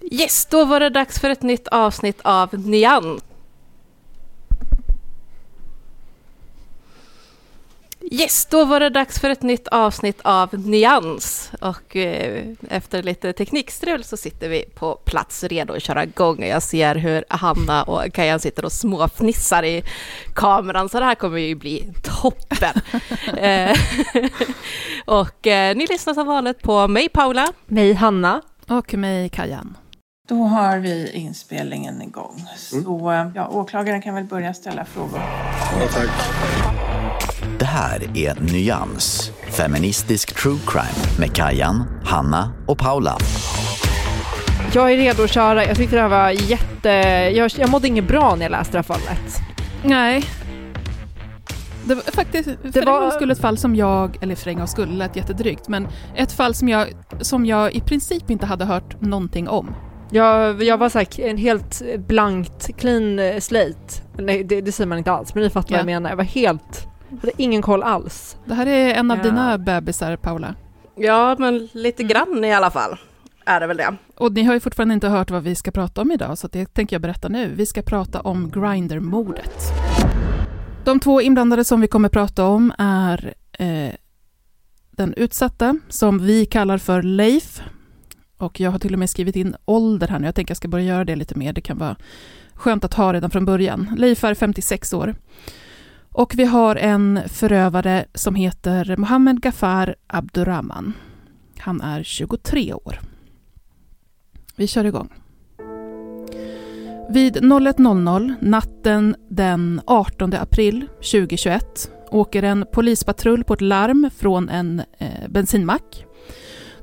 Yes, då var det dags för ett nytt avsnitt av Nyans. Yes, då var det dags för ett nytt avsnitt av Nyans. Och eh, efter lite teknikstrul så sitter vi på plats redo att köra igång. Jag ser hur Hanna och Kajan sitter och småfnissar i kameran, så det här kommer ju bli toppen. eh, och eh, ni lyssnar som vanligt på mig Paula, mig Hanna och mig Kajan. Då har vi inspelningen igång. Så ja, åklagaren kan väl börja ställa frågor. Ja, tack. Det här är Nyans, feministisk true crime med Kajan, Hanna och Paula. Jag är redo att köra. Jag tyckte det här var jätte... Jag, jag mådde inget bra när jag läste det här fallet. Nej. Det var faktiskt för det var... en ett fall som jag, eller för en gång skulle lät jättedrygt, men ett fall som jag, som jag i princip inte hade hört någonting om. Jag, jag var såhär, en helt blankt, clean slate. Nej, det, det säger man inte alls, men ni fattar ja. vad jag menar. Jag var helt hade ingen koll alls. Det här är en av ja. dina bebisar, Paula. Ja, men lite grann i alla fall är det väl det. Och ni har ju fortfarande inte hört vad vi ska prata om idag, så det tänker jag berätta nu. Vi ska prata om Grindr-mordet. De två inblandade som vi kommer prata om är eh, den utsatta, som vi kallar för Leif. Och jag har till och med skrivit in ålder här nu. Jag tänker jag ska börja göra det lite mer. Det kan vara skönt att ha redan från början. Leif är 56 år. Och vi har en förövare som heter Mohammed Gafar Abdurrahman. Han är 23 år. Vi kör igång. Vid 01.00 natten den 18 april 2021 åker en polispatrull på ett larm från en eh, bensinmack.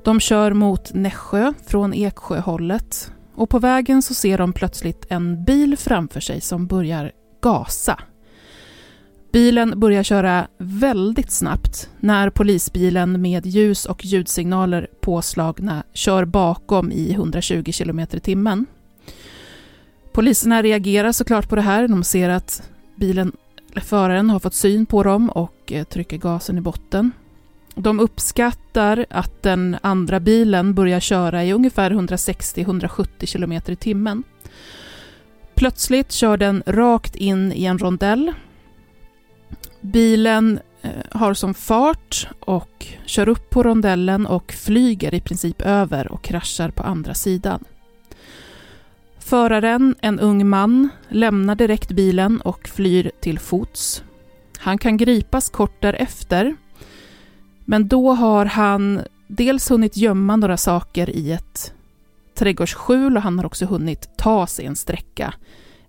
De kör mot Nässjö från Eksjöhållet och på vägen så ser de plötsligt en bil framför sig som börjar gasa Bilen börjar köra väldigt snabbt när polisbilen med ljus och ljudsignaler påslagna kör bakom i 120 km i timmen. Poliserna reagerar såklart på det här. De ser att bilen, föraren har fått syn på dem och eh, trycker gasen i botten. De uppskattar att den andra bilen börjar köra i ungefär 160-170 km i timmen. Plötsligt kör den rakt in i en rondell Bilen eh, har som fart och kör upp på rondellen och flyger i princip över och kraschar på andra sidan. Föraren, en ung man, lämnar direkt bilen och flyr till fots. Han kan gripas kort därefter, men då har han dels hunnit gömma några saker i ett trädgårdsskjul och han har också hunnit ta sig en sträcka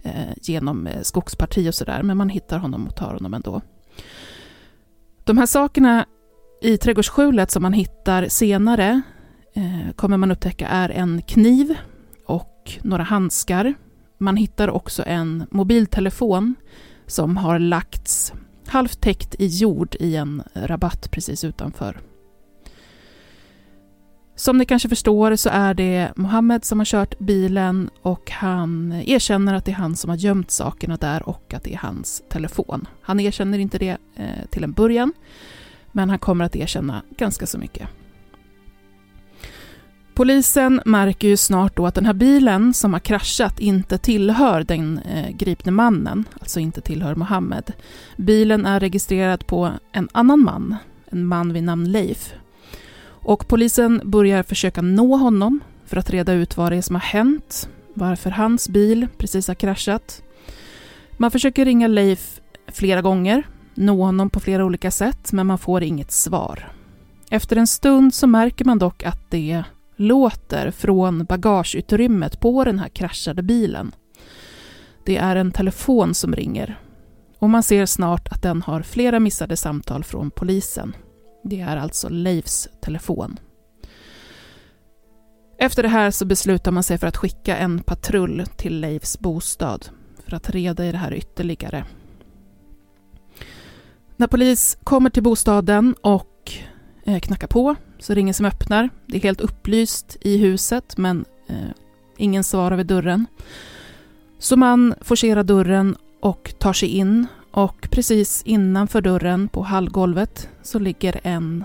eh, genom eh, skogsparti och sådär, men man hittar honom och tar honom ändå. De här sakerna i trädgårdsskjulet som man hittar senare eh, kommer man upptäcka är en kniv och några handskar. Man hittar också en mobiltelefon som har lagts halvt täckt i jord i en rabatt precis utanför. Som ni kanske förstår så är det Mohammed som har kört bilen och han erkänner att det är han som har gömt sakerna där och att det är hans telefon. Han erkänner inte det eh, till en början, men han kommer att erkänna ganska så mycket. Polisen märker ju snart då att den här bilen som har kraschat inte tillhör den eh, gripne mannen, alltså inte tillhör Mohammed. Bilen är registrerad på en annan man, en man vid namn Leif. Och polisen börjar försöka nå honom för att reda ut vad det är som har hänt, varför hans bil precis har kraschat. Man försöker ringa Leif flera gånger, nå honom på flera olika sätt, men man får inget svar. Efter en stund så märker man dock att det låter från bagageutrymmet på den här kraschade bilen. Det är en telefon som ringer och man ser snart att den har flera missade samtal från polisen. Det är alltså Leifs telefon. Efter det här så beslutar man sig för att skicka en patrull till Leifs bostad för att reda i det här ytterligare. När polis kommer till bostaden och eh, knackar på så ringer som öppnar. Det är helt upplyst i huset men eh, ingen svarar vid dörren. Så man forcerar dörren och tar sig in och precis innanför dörren på hallgolvet så ligger en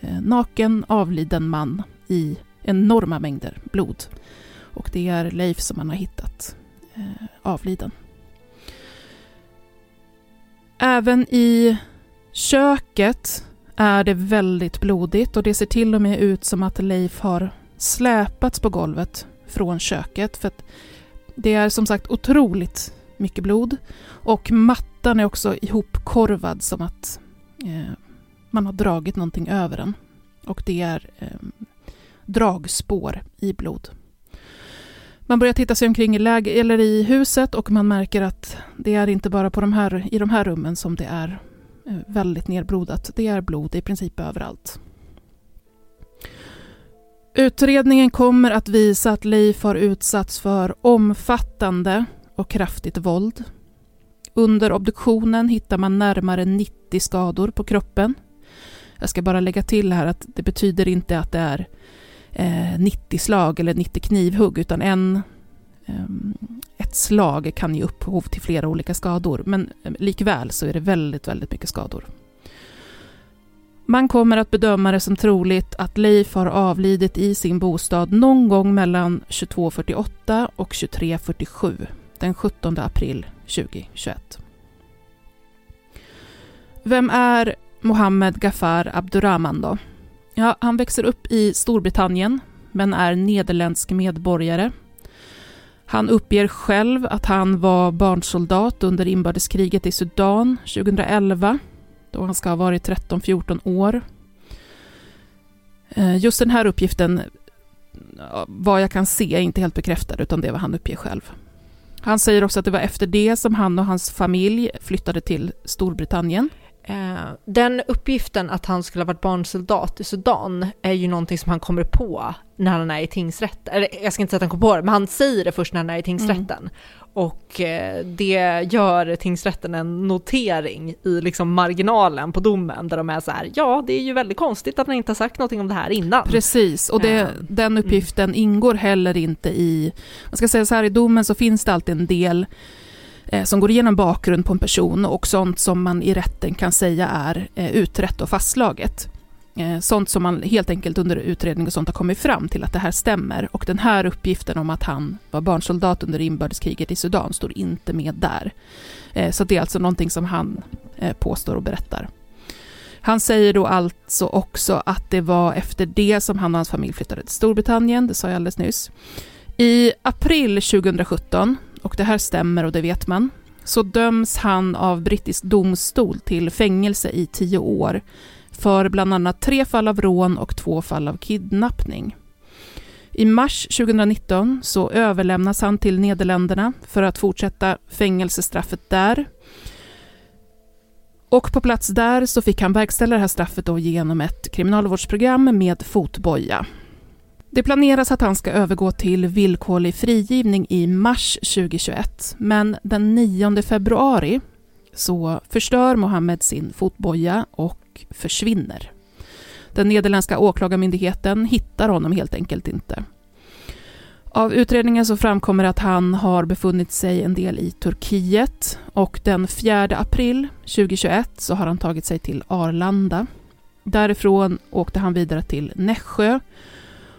eh, naken avliden man i enorma mängder blod. Och det är Leif som man har hittat eh, avliden. Även i köket är det väldigt blodigt och det ser till och med ut som att Leif har släpats på golvet från köket. För att det är som sagt otroligt mycket blod och mattan är också ihopkorvad som att eh, man har dragit någonting över den. Och det är eh, dragspår i blod. Man börjar titta sig omkring i, läge, eller i huset och man märker att det är inte bara på de här, i de här rummen som det är väldigt nerblodat. Det är blod i princip överallt. Utredningen kommer att visa att Leif har utsatts för omfattande och kraftigt våld. Under obduktionen hittar man närmare 90 skador på kroppen. Jag ska bara lägga till här att det betyder inte att det är eh, 90 slag eller 90 knivhugg, utan en Ehm, ett slag kan ge upphov till flera olika skador, men ehm, likväl så är det väldigt, väldigt mycket skador. Man kommer att bedöma det som troligt att Leif har avlidit i sin bostad någon gång mellan 22.48 och 23.47 den 17 april 2021. Vem är Mohammed Gafar Abdurrahman då? Ja, han växer upp i Storbritannien men är nederländsk medborgare han uppger själv att han var barnsoldat under inbördeskriget i Sudan 2011, då han ska ha varit 13-14 år. Eh, just den här uppgiften, vad jag kan se, är inte helt bekräftad, utan det är vad han uppger själv. Han säger också att det var efter det som han och hans familj flyttade till Storbritannien. Eh, den uppgiften att han skulle ha varit barnsoldat i Sudan är ju någonting som han kommer på när han är i tingsrätten. Eller jag ska inte säga att han kommer på det, men han säger det först när han är i tingsrätten. Mm. Och eh, det gör tingsrätten en notering i liksom marginalen på domen där de är så här, ja det är ju väldigt konstigt att man inte har sagt någonting om det här innan. Precis, och det, mm. den uppgiften mm. ingår heller inte i, man ska säga så här, i domen så finns det alltid en del Eh, Eh, som går igenom bakgrund på en person och sånt som man i rätten kan säga är eh, utrett och fastslaget. Eh, sånt som man helt enkelt under utredning och sånt har kommit fram till att det här stämmer. Och den här uppgiften om att han var barnsoldat under inbördeskriget i Sudan står inte med där. Så det är alltså någonting som han påstår och berättar. Han säger då alltså också att det var efter det som han och hans familj flyttade till Storbritannien, det sa jag alldeles nyss. I april 2017 och det här stämmer och det vet man, så döms han av brittisk domstol till fängelse i tio år för bland annat tre fall av rån och två fall av kidnappning. I mars 2019 så överlämnas han till Nederländerna för att fortsätta fängelsestraffet där. Och på plats där så fick han verkställa det här straffet då genom ett kriminalvårdsprogram med fotboja. Det planeras att han ska övergå till villkorlig frigivning i mars 2021, men den 9 februari så förstör Mohammed sin fotboja och försvinner. Den nederländska åklagarmyndigheten hittar honom helt enkelt inte. Av utredningen så framkommer att han har befunnit sig en del i Turkiet och den 4 april 2021 så har han tagit sig till Arlanda. Därifrån åkte han vidare till Nässjö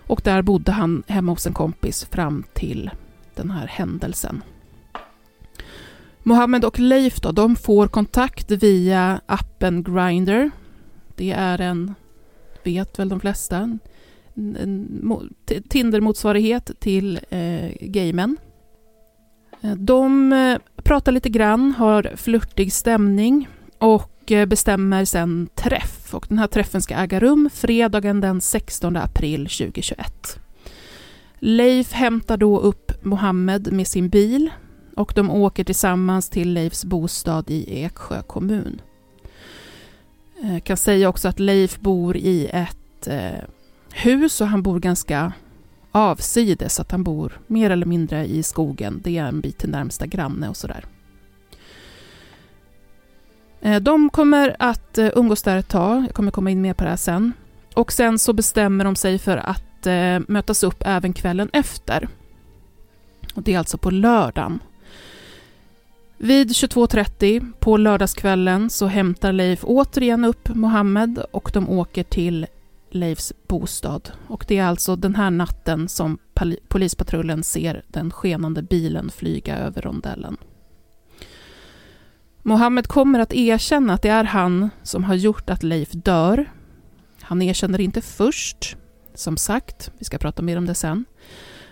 och där bodde han hemma hos en kompis fram till den här händelsen. Mohammed och Leif då, de får kontakt via appen Grindr. Det är en, vet väl de flesta, en, en Tinder-motsvarighet till eh, gamen. Eh, de eh, pratar lite grann, har flörtig stämning och och bestämmer sen träff. Och den här träffen ska äga rum fredagen den 16 april 2021. Leif hämtar då upp Mohammed med sin bil och de åker tillsammans till Leifs bostad i Eksjö kommun. Jag kan säga också att Leif bor i ett eh, hus och han bor ganska avsides, så att han bor mer eller mindre i skogen. Det är en bit till närmsta granne och sådär. Eh, de kommer att eh, umgås där ett tag, jag kommer komma in mer på det här sen. Och sen så bestämmer de sig för att eh, mötas upp även kvällen efter. Och det är alltså på lördagen vid 22.30 på lördagskvällen så hämtar Leif återigen upp Mohammed och de åker till Leifs bostad. Och det är alltså den här natten som polispatrullen ser den skenande bilen flyga över rondellen. Mohammed kommer att erkänna att det är han som har gjort att Leif dör. Han erkänner inte först, som sagt, vi ska prata mer om det sen.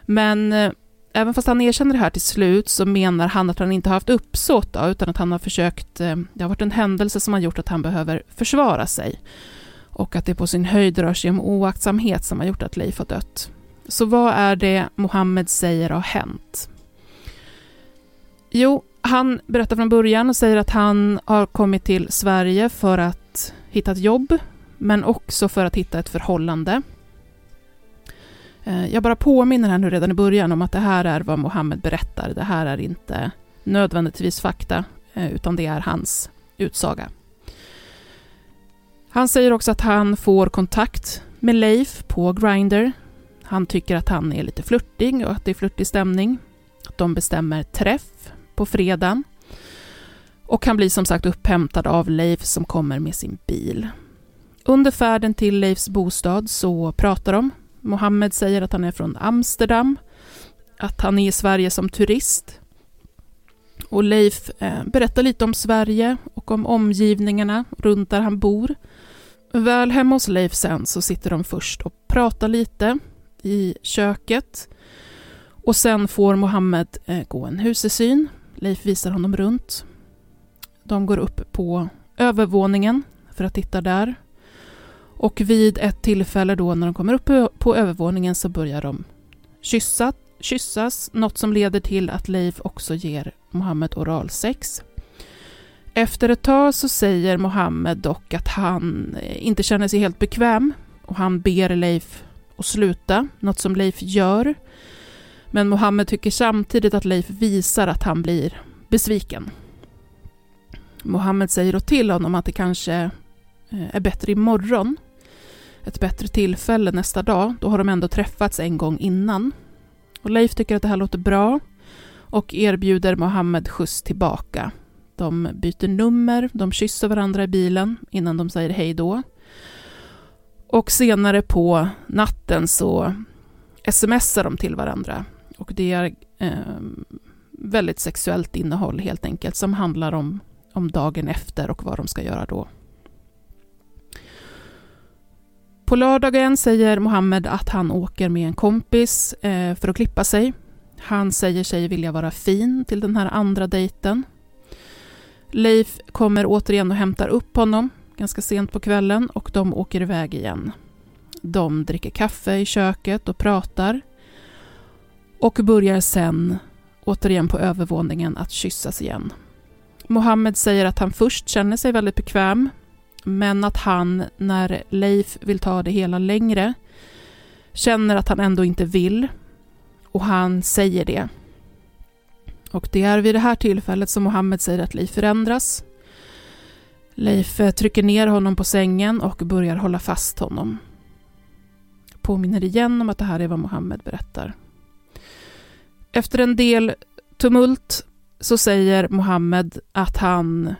Men eh, även fast han erkänner det här till slut så menar han att han inte har haft uppsåt då, utan att han har försökt, eh, det har varit en händelse som har gjort att han behöver försvara sig. Och att det på sin höjd rör sig om oaktsamhet som har gjort att Leif har dött. Så vad är det Mohammed säger har hänt? Jo, han berättar från början och säger att han har kommit till Sverige för att hitta ett jobb, men också för att hitta ett förhållande. Eh, jag bara påminner här nu redan i början om att det här är vad Mohammed berättar. Det här är inte nödvändigtvis fakta, eh, utan det är hans utsaga. Han säger också att han får kontakt med Leif på Grindr. Han tycker att han är lite flörtig och att det är flörtig stämning. De bestämmer träff på fredagen. Och han blir som sagt upphämtad av Leif som kommer med sin bil. Under färden till Leifs bostad så pratar de Mohammed säger att han är från Amsterdam, att han är i Sverige som turist. Och Leif eh, berättar lite om Sverige och om omgivningarna runt där han bor. Väl hemma hos Leif sen så sitter de först och pratar lite i köket. Och sen får Mohammed eh, gå en husesyn. Leif visar honom runt. De går upp på övervåningen för att titta där. Och vid ett tillfälle då när de kommer upp på övervåningen så börjar de kyssa, kyssas, något som leder till att Leif också ger Mohammed oralsex. Efter ett tag så säger Mohammed dock att han eh, inte känner sig helt bekväm och han ber Leif att sluta, något som Leif gör. Men Mohammed tycker samtidigt att Leif visar att han blir besviken. Mohammed säger då till honom att det kanske eh, är bättre imorgon ett bättre tillfälle nästa dag. Då har de ändå träffats en gång innan. Och Leif tycker att det här låter bra och erbjuder Mohammed skjuts tillbaka. De byter nummer, de kysser varandra i bilen innan de säger hej då. Och senare på natten så smsar de till varandra. Och det är eh, väldigt sexuellt innehåll helt enkelt som handlar om, om dagen efter och vad de ska göra då. På lördagen säger Mohammed att han åker med en kompis eh, för att klippa sig. Han säger sig vilja vara fin till den här andra dejten. Leif kommer återigen och hämtar upp honom ganska sent på kvällen och de åker iväg igen. De dricker kaffe i köket och pratar och börjar sen återigen på övervåningen att kyssas igen. Mohammed säger att han först känner sig väldigt bekväm men att han, när Leif vill ta det hela längre, känner att han ändå inte vill och han säger det. Och det är vid det här tillfället som Mohammed säger att Leif förändras. Leif eh, trycker ner honom på sängen och börjar hålla fast honom. Påminner igen om att det här är vad Mohammed berättar. Efter en del tumult så säger Mohammed att han,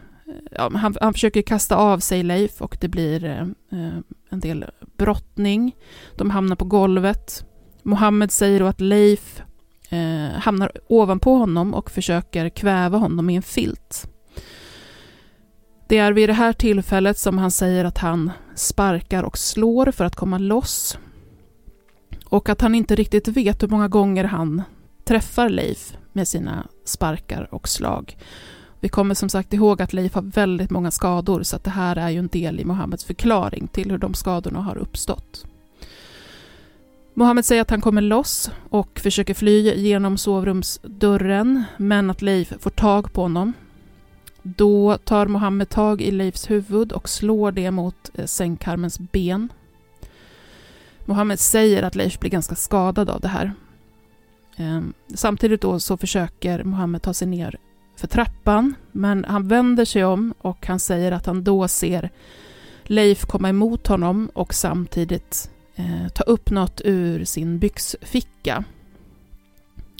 ja, han, han försöker kasta av sig Leif och det blir eh, eh, en del brottning. De hamnar på golvet. Mohammed säger då att Leif eh, hamnar ovanpå honom och försöker kväva honom i en filt. Det är vid det här tillfället som han säger att han sparkar och slår för att komma loss och att han inte riktigt vet hur många gånger han träffar Leif med sina sparkar och slag. Vi kommer som sagt ihåg att Leif har väldigt många skador så att det här är ju en del i Mohammeds förklaring till hur de skadorna har uppstått. Mohammed säger att han kommer loss och försöker fly genom sovrumsdörren men att Leif får tag på honom. Då tar Mohammed tag i Leifs huvud och slår det mot eh, sängkarmens ben. Mohammed säger att Leif blir ganska skadad av det här. Ehm, samtidigt då så försöker Mohammed ta sig ner för trappan, men han vänder sig om och han säger att han då ser Leif komma emot honom och samtidigt eh, ta upp något ur sin byxficka.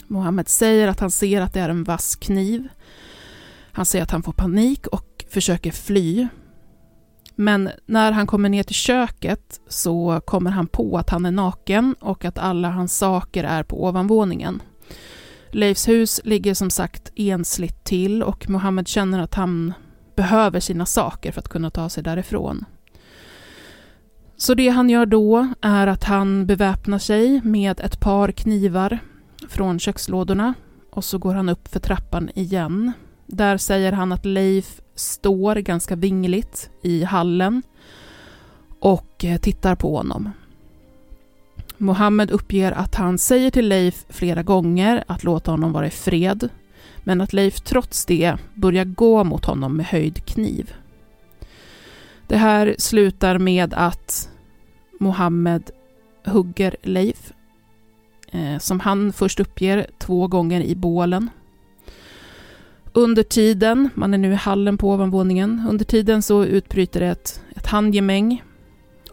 Mohammed säger att han ser att det är en vass kniv. Han säger att han får panik och försöker fly. Men när han kommer ner till köket så kommer han på att han är naken och att alla hans saker är på ovanvåningen. Leifs hus ligger som sagt ensligt till och Mohammed känner att han behöver sina saker för att kunna ta sig därifrån. Så det han gör då är att han beväpnar sig med ett par knivar från kökslådorna och så går han upp för trappan igen. Där säger han att Leif står ganska vingligt i hallen och eh, tittar på honom. Mohammed uppger att han säger till Leif flera gånger att låta honom vara i fred, men att Leif trots det börjar gå mot honom med höjd kniv. Det här slutar med att Mohammed hugger Leif, eh, som han först uppger två gånger i bålen. Under tiden, man är nu i hallen på ovanvåningen, under tiden så utbryter det ett, ett handgemäng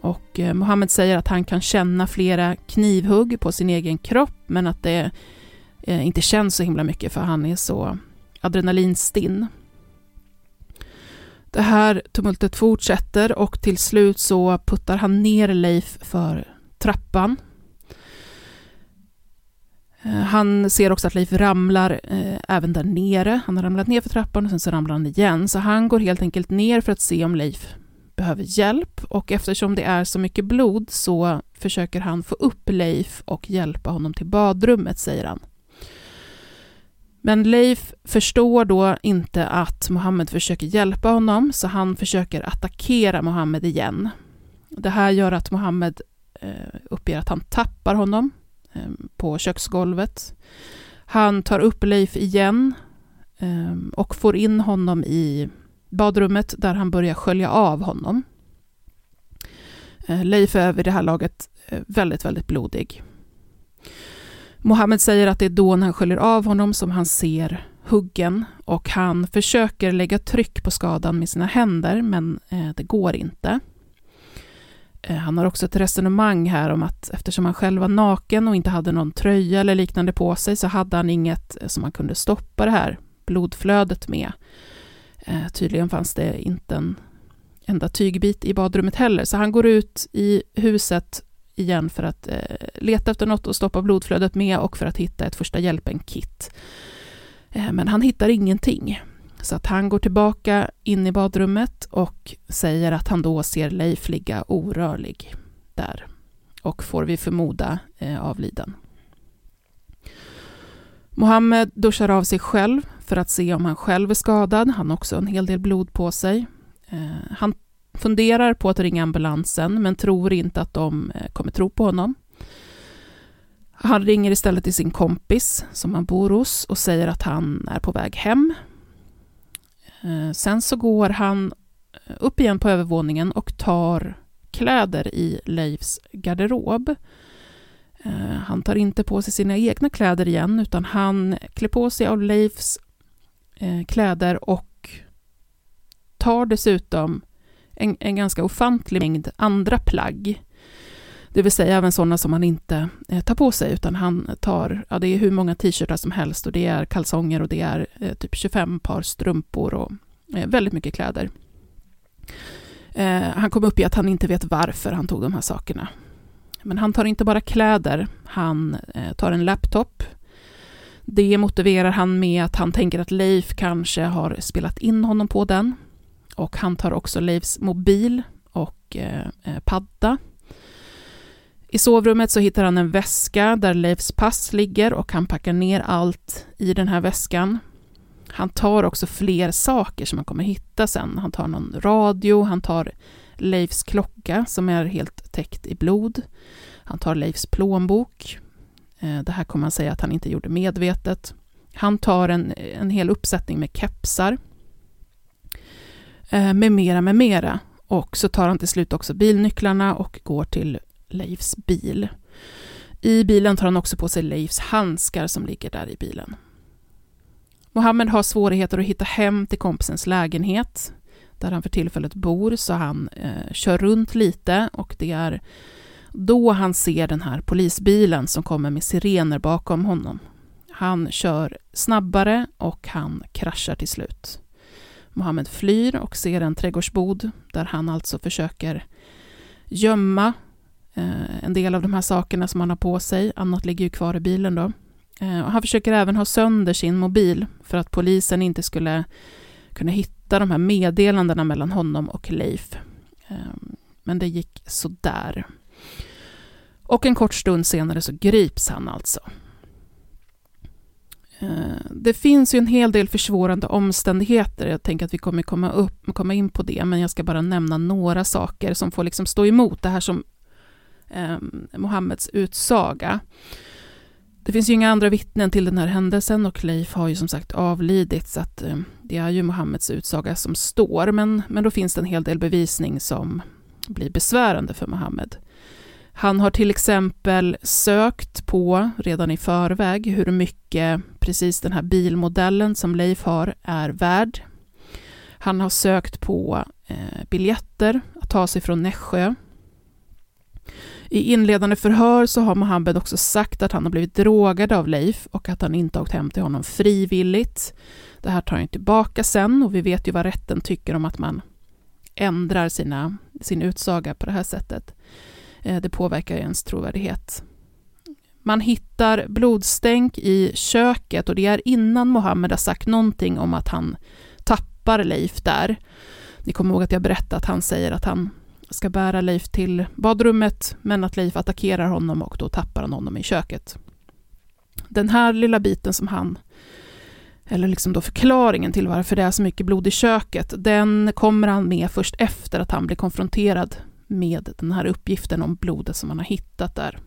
och eh, Mohammed säger att han kan känna flera knivhugg på sin egen kropp men att det eh, inte känns så himla mycket för han är så adrenalinstinn. Det här tumultet fortsätter och till slut så puttar han ner Leif för trappan. Eh, han ser också att Leif ramlar eh, även där nere. Han har ramlat ner för trappan och sen så ramlar han igen. Så han går helt enkelt ner för att se om Leif behöver hjälp och eftersom det är så mycket blod så försöker han få upp Leif och hjälpa honom till badrummet, säger han. Men Leif förstår då inte att Mohammed försöker hjälpa honom, så han försöker attackera Mohammed igen. Det här gör att Mohammed eh, uppger att han tappar honom Ehm, på köksgolvet. Han tar upp Leif igen ehm, och får in honom i badrummet där han börjar skölja av honom. Eh, Leif är vid det här laget eh, väldigt, väldigt blodig. Mohammed säger att det är då när han sköljer av honom som han ser huggen och han försöker lägga tryck på skadan med sina händer men eh, det går inte. Eh, han har också ett resonemang här om att eftersom han själv var naken och inte hade någon tröja eller liknande på sig så hade han inget eh, som han kunde stoppa det här blodflödet med. Eh, tydligen fanns det inte en enda tygbit i badrummet heller, så han går ut i huset igen för att leta efter något att stoppa blodflödet med och för att hitta ett första hjälpen-kit. Men han hittar ingenting. Så att han går tillbaka in i badrummet och säger att han då ser Leif ligga orörlig där och får vi förmoda eh, avliden. Mohammed duschar av sig själv för att se om han själv är skadad. Han har också en hel del blod på sig. Eh, han funderar på att ringa ambulansen men tror inte att de eh, kommer tro på honom. Han ringer istället till sin kompis som han bor hos och säger att han är på väg hem. Eh, sen så går han eh, upp igen på övervåningen och tar kläder i Leifs garderob. Eh, han tar inte på sig sina egna kläder igen utan han klär på sig av Leifs kläder och tar dessutom en, en ganska ofantlig mängd andra plagg. Det vill säga även sådana som han inte eh, tar på sig, utan han tar, ja det är hur många t-shirtar som helst och det är kalsonger och det är eh, typ 25 par strumpor och eh, väldigt mycket kläder. Eh, han kom upp i att han inte vet varför han tog de här sakerna. Men han tar inte bara kläder, han eh, tar en laptop. Det motiverar han med att han tänker att Leif kanske har spelat in honom på den. Och han tar också Leifs mobil och eh, eh padda. I sovrummet så hittar han en väska där Leifs pass ligger och han packar ner allt i den här väskan. Han tar också fler saker som han kommer hitta sen. Han tar någon radio, han tar Leifs klocka som är helt täckt i blod. Han tar Leifs plånbok. Eh, det här kommer han säga att han inte gjorde medvetet. Han tar en, en hel uppsättning med kepsar. Eh, med mera, med mera. Och så tar han till slut också bilnycklarna och går till Leifs bil. I bilen tar han också på sig Leifs handskar som ligger där i bilen. Mohammed har svårigheter att hitta hem till kompisens lägenhet där han för tillfället bor, så han eh, kör runt lite och det är då han ser den här polisbilen som kommer med sirener bakom honom. Han kör snabbare och han kraschar till slut. Mohammed flyr och ser en trädgårdsbod där han alltså försöker gömma Eh, en del av de här sakerna som han har på sig. Annat ligger ju kvar i bilen då. Eh, och han försöker även ha sönder sin mobil för att polisen inte skulle kunna hitta de här meddelandena mellan honom och Leif. Eh, men det gick sådär. Och en kort stund senare så grips han alltså. Eh, det finns ju en hel del försvårande omständigheter. Jag tänker att vi kommer komma, upp, komma in på det, men jag ska bara nämna några saker som får liksom stå emot det här som eh, Mohammeds utsaga. Det finns ju inga andra vittnen till den här händelsen och Leif har ju som sagt avlidit så att eh, det är ju Mohammeds utsaga som står men, men då finns det en hel del bevisning som blir besvärande för Mohammed. Han har till exempel sökt på redan i förväg hur mycket precis den här bilmodellen som Leif har är värd. Han har sökt på eh, biljetter att ta sig från Nässjö i inledande förhör så har Mohammed också sagt att han har blivit drogad av Leif och att han inte åkt hem till honom frivilligt. Det här tar han tillbaka sen och vi vet ju vad rätten tycker om att man ändrar sina, sin utsaga på det här sättet. Eh, det påverkar ens trovärdighet. Man hittar blodstänk i köket och det är innan Mohammed har sagt någonting om att han tappar Leif där. Ni kommer ihåg att jag berättade att han säger att han ska bära Leif till badrummet, men att Leif attackerar honom och då tappar han honom i köket. Den här lilla biten som han, eller liksom då förklaringen till varför det är så mycket blod i köket, den kommer han med först efter att han blir konfronterad med den här uppgiften om blodet som han har hittat där.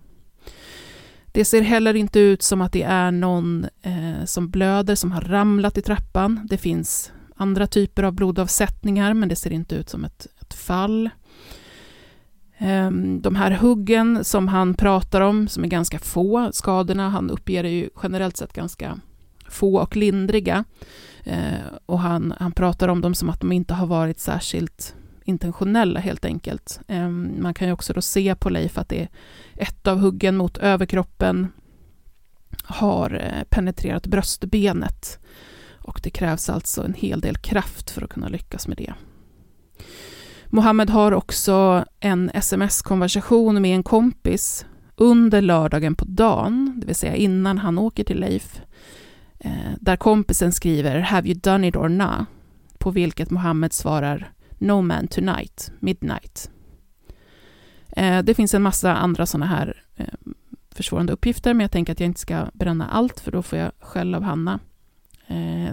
Det ser heller inte ut som att det är någon eh, som blöder som har ramlat i trappan. Det finns andra typer av blodavsättningar, men det ser inte ut som ett, ett fall. Ehm, de här huggen som han pratar om, som är ganska få, skadorna, han uppger är ju generellt sett ganska få och lindriga. Ehm, och han, han pratar om dem som att de inte har varit särskilt intentionella helt enkelt. Ehm, man kan ju också då se på Leif att det är ett av huggen mot överkroppen har eh, penetrerat bröstbenet. Och det krävs alltså en hel del kraft för att kunna lyckas med det. Mohammed har också en sms-konversation med en kompis under lördagen på dagen, det vill säga innan han åker till Leif, eh, där kompisen skriver ”Have you done it or not?” på vilket Mohammed svarar ”No man tonight, midnight”. Eh, det finns en massa andra sådana här eh, försvårande uppgifter, men jag tänker att jag inte ska bränna allt, för då får jag skäll av Hanna.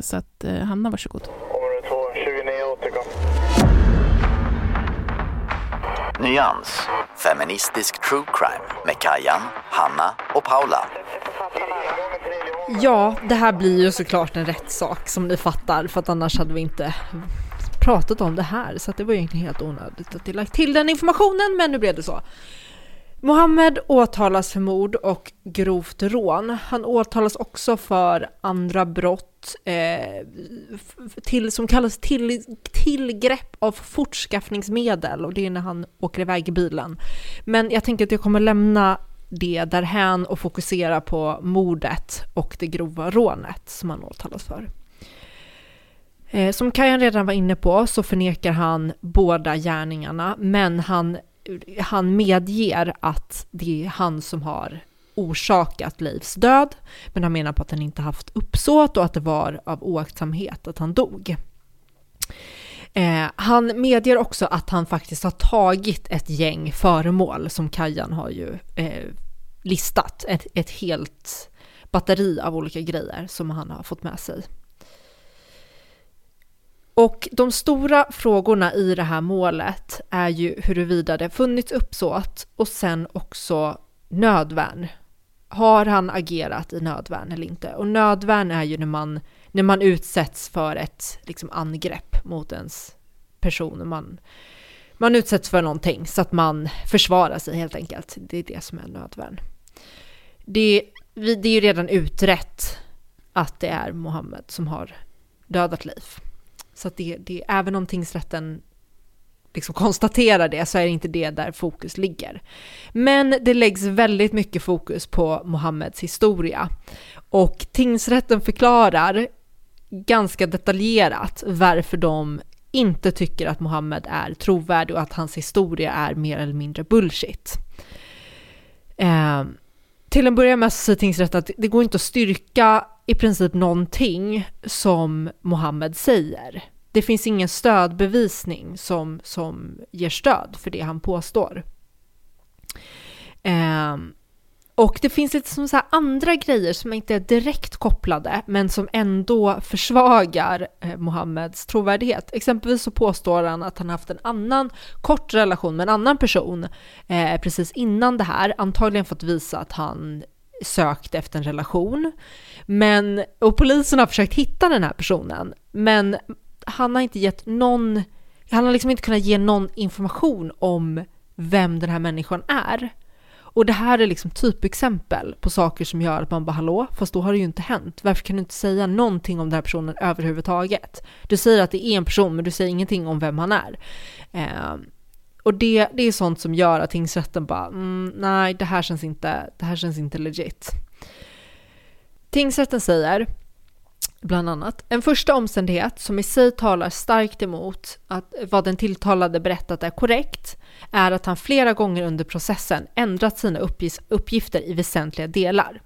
Så att Hanna, varsågod. Område 2, 29 återkom. Nyans, feministisk true crime med Kajan, Hanna och Paula. Ja, det här blir ju såklart en rättssak som ni fattar, för att annars hade vi inte pratat om det här, så det var egentligen helt onödigt att jag lagt till den informationen, men nu blev det så. Mohammed åtalas för mord och grovt rån. Han åtalas också för andra brott eh, till, som kallas till, tillgrepp av fortskaffningsmedel och det är när han åker iväg i bilen. Men jag tänker att jag kommer lämna det därhän och fokusera på mordet och det grova rånet som han åtalas för. Eh, som Kajan redan var inne på så förnekar han båda gärningarna, men han, han medger att det är han som har orsakat Leifs död, men han menar på att han inte haft uppsåt och att det var av oaktsamhet att han dog. Eh, han medger också att han faktiskt har tagit ett gäng föremål som Kajan har ju eh, listat, ett, ett helt batteri av olika grejer som han har fått med sig. Och de stora frågorna i det här målet är ju huruvida det funnits uppsåt och sen också nödvärn. Har han agerat i nödvärn eller inte? Och nödvärn är ju när man, när man utsätts för ett liksom, angrepp mot ens person. Man, man utsätts för någonting så att man försvarar sig helt enkelt. Det är det som är nödvärn. Det, det är ju redan utrett att det är Mohammed som har dödat Leif. Så att det, det, även om tingsrätten liksom konstaterar det så är det inte det där fokus ligger. Men det läggs väldigt mycket fokus på Mohammeds historia och tingsrätten förklarar ganska detaljerat varför de inte tycker att Mohammed är trovärdig och att hans historia är mer eller mindre bullshit. Eh, till en början med så säger tingsrätten att det går inte att styrka i princip någonting som Mohammed säger. Det finns ingen stödbevisning som, som ger stöd för det han påstår. Eh, och det finns lite som så andra grejer som inte är direkt kopplade men som ändå försvagar eh, Mohammeds trovärdighet. Exempelvis så påstår han att han haft en annan kort relation med en annan person eh, precis innan det här, antagligen fått visa att han sökt efter en relation. Men, och polisen har försökt hitta den här personen, men han har inte gett någon, han har liksom inte kunnat ge någon information om vem den här människan är. Och det här är liksom typexempel på saker som gör att man bara hallå, fast då har det ju inte hänt. Varför kan du inte säga någonting om den här personen överhuvudtaget? Du säger att det är en person, men du säger ingenting om vem han är. Eh, och det, det är sånt som gör att tingsrätten bara, mm, nej, det här känns inte, det här känns inte legit. Tingsrätten säger bland annat. En första omständighet som i sig talar starkt emot att vad den tilltalade berättat är korrekt är att han flera gånger under processen ändrat sina uppgifter i väsentliga delar.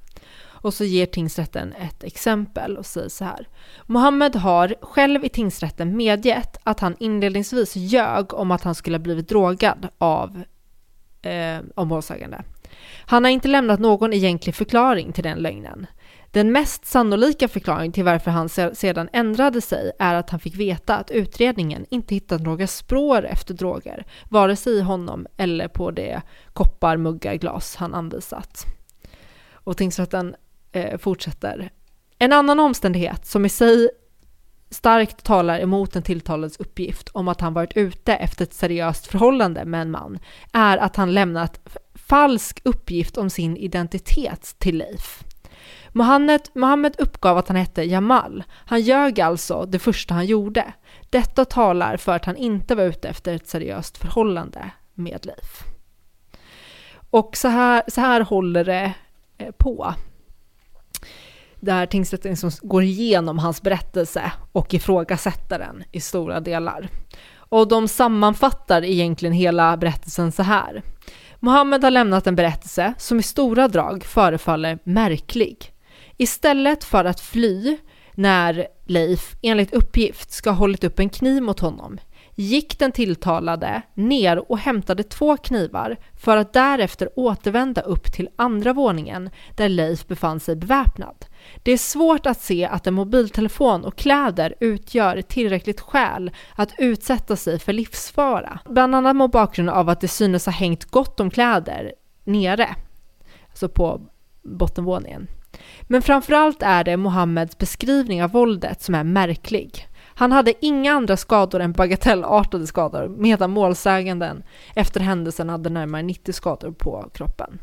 Och så ger tingsrätten ett exempel och säger så här. Mohammed har själv i tingsrätten medgett att han inledningsvis ljög om att han skulle ha blivit drogad av eh, målsägande. Han har inte lämnat någon egentlig förklaring till den lögnen. Den mest sannolika förklaringen till varför han sedan ändrade sig är att han fick veta att utredningen inte hittat några spår efter droger, vare sig i honom eller på det koppar, muggar, glas han anvisat. Och tingsrätten eh, fortsätter. En annan omständighet som i sig starkt talar emot den tilltalades uppgift om att han varit ute efter ett seriöst förhållande med en man är att han lämnat falsk uppgift om sin identitet till Leif. Mohammed, Mohammed uppgav att han hette Jamal. Han ljög alltså det första han gjorde. Detta talar för att han inte var ute efter ett seriöst förhållande med Leif. Och så här, så här håller det eh, på. Där tingsrätten liksom går igenom hans berättelse och ifrågasätter den i stora delar. Och de sammanfattar egentligen hela berättelsen så här. Mohammed har lämnat en berättelse som i stora drag förefaller märklig. Istället för att fly när Leif enligt uppgift ska ha hållit upp en kniv mot honom gick den tilltalade ner och hämtade två knivar för att därefter återvända upp till andra våningen där Leif befann sig beväpnad. Det är svårt att se att en mobiltelefon och kläder utgör tillräckligt skäl att utsätta sig för livsfara. Bland annat mot bakgrund av att det synes ha hängt gott om kläder nere, alltså på bottenvåningen. Men framförallt är det Mohammeds beskrivning av våldet som är märklig. Han hade inga andra skador än bagatellartade skador medan målsäganden efter händelsen hade närmare 90 skador på kroppen.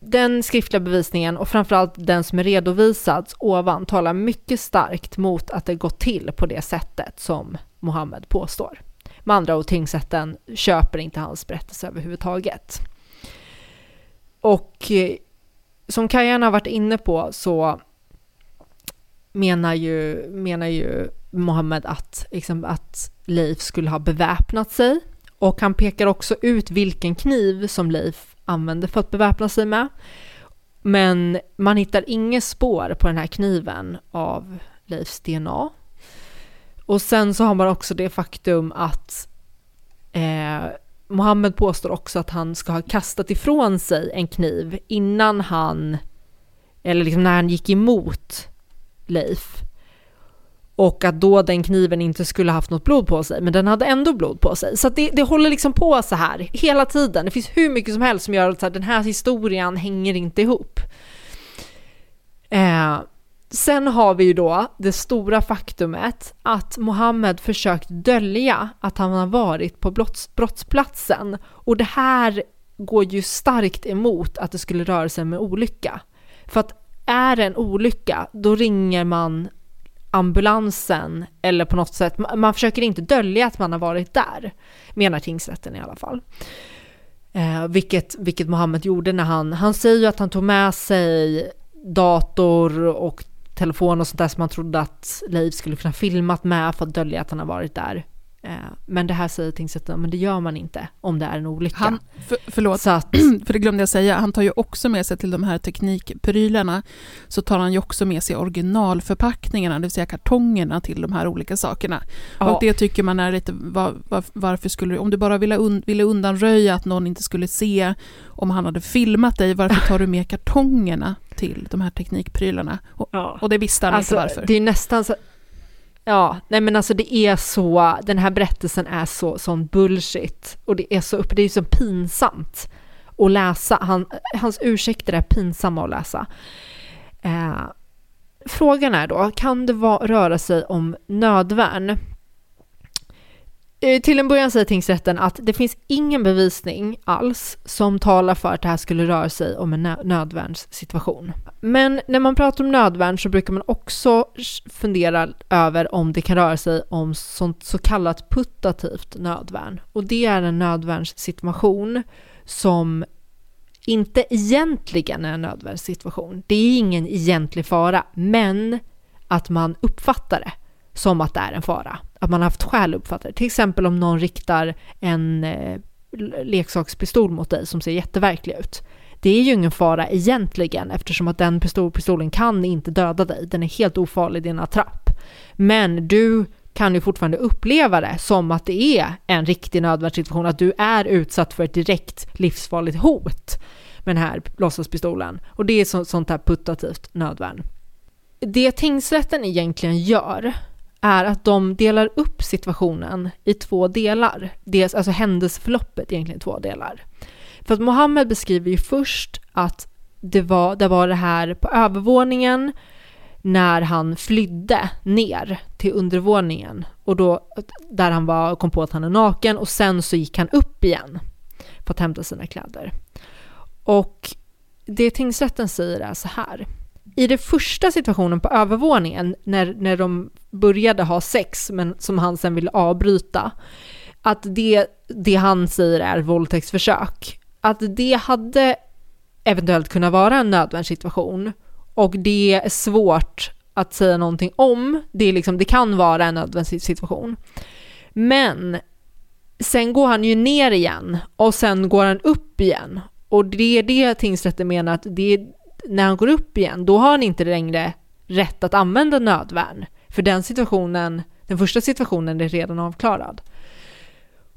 Den skriftliga bevisningen och framförallt den som är redovisats ovan talar mycket starkt mot att det gått till på det sättet som Mohammed påstår. Med andra ord, tingsrätten köper inte hans berättelse överhuvudtaget. Och eh, som Kajan har varit inne på så menar ju, menar ju Mohammed att, liksom, att Leif skulle ha beväpnat sig och han pekar också ut vilken kniv som Leif använde för att beväpna sig med. Men man hittar inget spår på den här kniven av Leifs DNA. Och sen så har man också det faktum att eh, Mohammed påstår också att han ska ha kastat ifrån sig en kniv innan han, eller liksom när han gick emot Leif. Och att då den kniven inte skulle haft något blod på sig, men den hade ändå blod på sig. Så det, det håller liksom på så här hela tiden. Det finns hur mycket som helst som gör att här, den här historien hänger inte ihop. Eh, sen har vi ju då det stora faktumet att Mohammed försökt dölja att han har varit på brotts, brottsplatsen. Och det här går ju starkt emot att det skulle röra sig om en olycka. För att är det en olycka, då ringer man ambulansen eller på något sätt, man försöker inte dölja att man har varit där, menar tingsrätten i alla fall. Eh, vilket, vilket Mohammed gjorde när han, han säger ju att han tog med sig dator och telefon och sånt där som man trodde att Leif skulle kunna filmat med för att dölja att han har varit där. Eh, men det här säger tingsrätten, men det gör man inte om det är en olycka. Han, för, förlåt, att, för det glömde jag säga, han tar ju också med sig till de här teknikprylarna, så tar han ju också med sig originalförpackningarna, det vill säga kartongerna till de här olika sakerna. Ja. Och det tycker man är lite, var, var, varför skulle om du bara ville, un, ville undanröja att någon inte skulle se om han hade filmat dig, varför tar du med kartongerna till de här teknikprylarna? Och, ja. och det visste han alltså, inte varför. Det är nästan så Ja, nej men alltså det är så, den här berättelsen är så sån bullshit och det är så det är så pinsamt att läsa. Han, hans ursäkter är pinsamma att läsa. Eh, frågan är då, kan det va, röra sig om nödvärn? Eh, till en början säger tingsrätten att det finns ingen bevisning alls som talar för att det här skulle röra sig om en nödvärnssituation. Men när man pratar om nödvärn så brukar man också fundera över om det kan röra sig om sånt så kallat putativt nödvärn. Och det är en nödvärnssituation som inte egentligen är en nödvärnssituation. Det är ingen egentlig fara, men att man uppfattar det som att det är en fara. Att man har haft skäl att uppfatta det. Till exempel om någon riktar en eh, leksakspistol mot dig som ser jätteverklig ut. Det är ju ingen fara egentligen eftersom att den pistol, pistolen kan inte döda dig. Den är helt ofarlig, det är en attrapp. Men du kan ju fortfarande uppleva det som att det är en riktig nödvärnssituation, att du är utsatt för ett direkt livsfarligt hot med den här låtsaspistolen. Och det är så, sånt här putativt nödvärn. Det tingsrätten egentligen gör är att de delar upp situationen i två delar. Dels, alltså händelseförloppet egentligen i två delar. För att Mohammed beskriver ju först att det var det, var det här på övervåningen när han flydde ner till undervåningen och då där han var, kom på att han är naken och sen så gick han upp igen för att hämta sina kläder. Och det tingsrätten säger är så här. I den första situationen på övervåningen när, när de började ha sex men som han sen ville avbryta, att det, det han säger är våldtäktsförsök, att det hade eventuellt kunnat vara en nödvärnssituation och det är svårt att säga någonting om. Det, är liksom, det kan vara en nödvärnssituation. Men sen går han ju ner igen och sen går han upp igen. Och det är det tingsrätten menar att det är, när han går upp igen, då har han inte längre rätt att använda nödvärn. För den situationen, den första situationen är redan avklarad.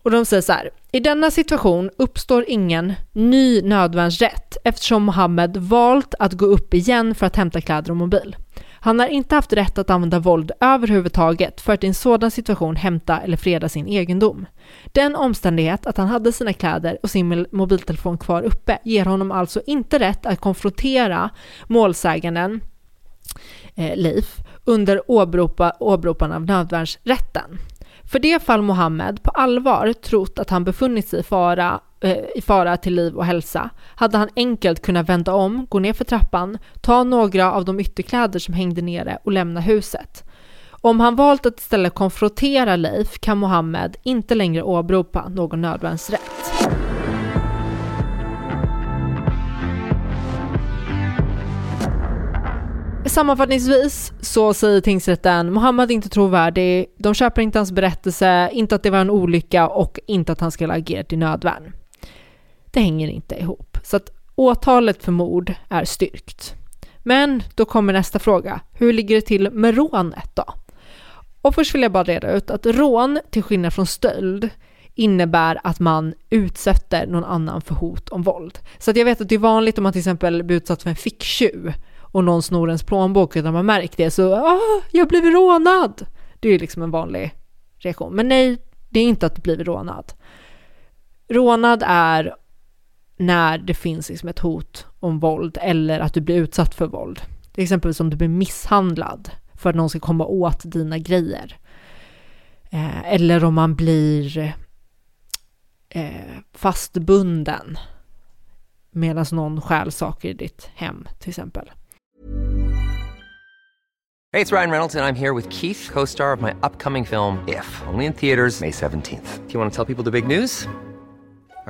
Och de säger så här, i denna situation uppstår ingen ny nödvärnsrätt eftersom Mohammed valt att gå upp igen för att hämta kläder och mobil. Han har inte haft rätt att använda våld överhuvudtaget för att i en sådan situation hämta eller freda sin egendom. Den omständighet att han hade sina kläder och sin mobiltelefon kvar uppe ger honom alltså inte rätt att konfrontera målsäganden eh, Leif under åberopa, åberopan av nödvärnsrätten. För det fall Mohammed på allvar trott att han befunnit sig i fara, Eh, i fara till liv och hälsa hade han enkelt kunnat vända om, gå ner för trappan, ta några av de ytterkläder som hängde nere och lämna huset. Om han valt att istället konfrontera Leif kan Mohammed inte längre åberopa någon nödvärnsrätt. Sammanfattningsvis så säger tingsrätten Mohammed är inte trovärdig, de köper inte hans berättelse, inte att det var en olycka och inte att han skulle ha agerat i nödvärn. Det hänger inte ihop. Så att åtalet för mord är styrkt. Men då kommer nästa fråga. Hur ligger det till med rånet då? Och först vill jag bara reda ut att rån, till skillnad från stöld, innebär att man utsätter någon annan för hot om våld. Så att jag vet att det är vanligt om man till exempel blir utsatt för en ficktjuv och någon snor ens plånbok utan man märkt det så ah, jag blev rånad. Det är ju liksom en vanlig reaktion. Men nej, det är inte att du blivit rånad. Rånad är när det finns liksom ett hot om våld eller att du blir utsatt för våld. Till exempel som du blir misshandlad för att någon ska komma åt dina grejer. Eh, eller om man blir eh, fastbunden medan någon stjäl saker i ditt hem till exempel. Hej, det är Ryan Reynolds och jag är här med Keith, co-star of my upcoming film If, only in theaters May 17th. Do you want to tell people the big news?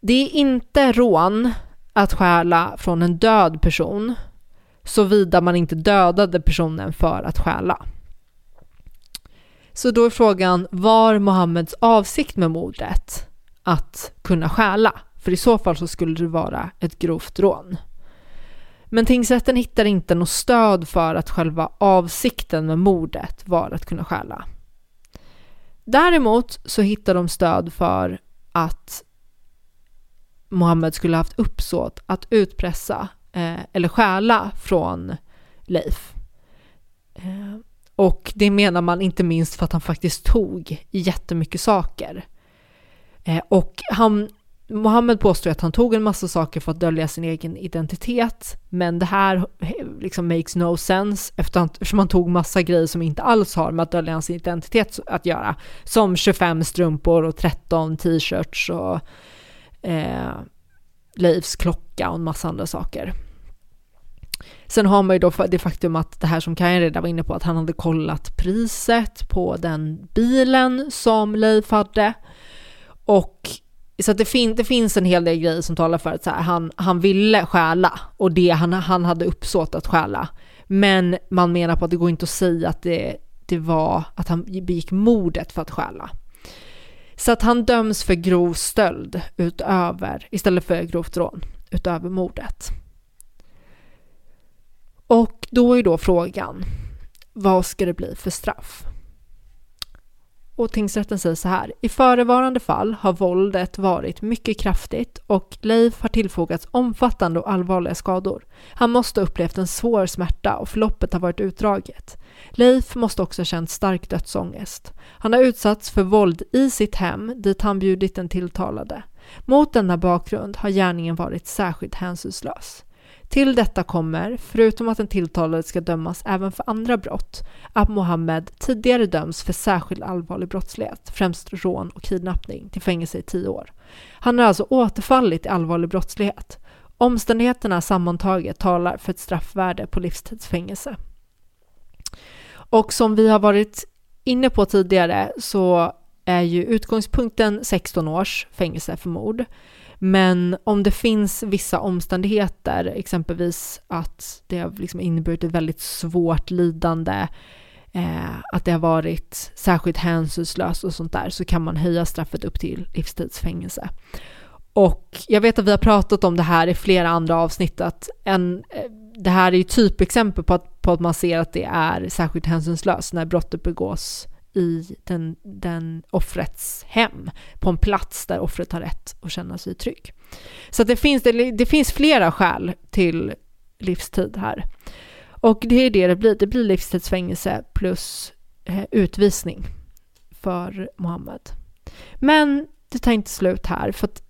Det är inte rån att stjäla från en död person såvida man inte dödade personen för att stjäla. Så då är frågan, var Mohammeds avsikt med mordet att kunna stjäla? För i så fall så skulle det vara ett grovt rån. Men tingsrätten hittar inte något stöd för att själva avsikten med mordet var att kunna stjäla. Däremot så hittar de stöd för att Mohammed skulle haft uppsåt att utpressa eh, eller stjäla från Leif. Eh, och det menar man inte minst för att han faktiskt tog jättemycket saker. Eh, och han, Mohammed påstår att han tog en massa saker för att dölja sin egen identitet, men det här eh, liksom makes no sense eftersom han tog massa grejer som inte alls har med att dölja hans identitet att göra. Som 25 strumpor och 13 t-shirts och eh, Leifs klocka och en massa andra saker. Sen har man ju då det faktum att det här som Kajan redan var inne på, att han hade kollat priset på den bilen som Leif hade. Och så att det, fin det finns en hel del grejer som talar för att så här, han, han ville stjäla och det han, han hade uppsåt att stjäla. Men man menar på att det går inte att säga att det, det var att han begick mordet för att stjäla. Så att han döms för grov stöld utöver, istället för grovt rån, utöver mordet. Och då är då frågan, vad ska det bli för straff? Och tingsrätten säger så här, i förevarande fall har våldet varit mycket kraftigt och Leif har tillfogats omfattande och allvarliga skador. Han måste ha upplevt en svår smärta och förloppet har varit utdraget. Leif måste också ha känt stark dödsångest. Han har utsatts för våld i sitt hem dit han bjudit den tilltalade. Mot denna bakgrund har gärningen varit särskilt hänsynslös. Till detta kommer, förutom att den tilltalade ska dömas även för andra brott, att Mohammed tidigare döms för särskilt allvarlig brottslighet, främst rån och kidnappning, till fängelse i tio år. Han har alltså återfallit i allvarlig brottslighet. Omständigheterna sammantaget talar för ett straffvärde på livstidsfängelse. Och som vi har varit inne på tidigare så är ju utgångspunkten 16 års fängelse för mord. Men om det finns vissa omständigheter, exempelvis att det har liksom inneburit ett väldigt svårt lidande, eh, att det har varit särskilt hänsynslöst och sånt där, så kan man höja straffet upp till livstidsfängelse. Och jag vet att vi har pratat om det här i flera andra avsnitt, att en, eh, det här är ju typexempel på att, på att man ser att det är särskilt hänsynslöst när brottet begås i den, den offrets hem, på en plats där offret har rätt att känna sig trygg. Så det, finns, det, det finns flera skäl till livstid här. Och det är det det blir, det blir livstidsfängelse plus eh, utvisning för Mohammed. Men det tar inte slut här, för att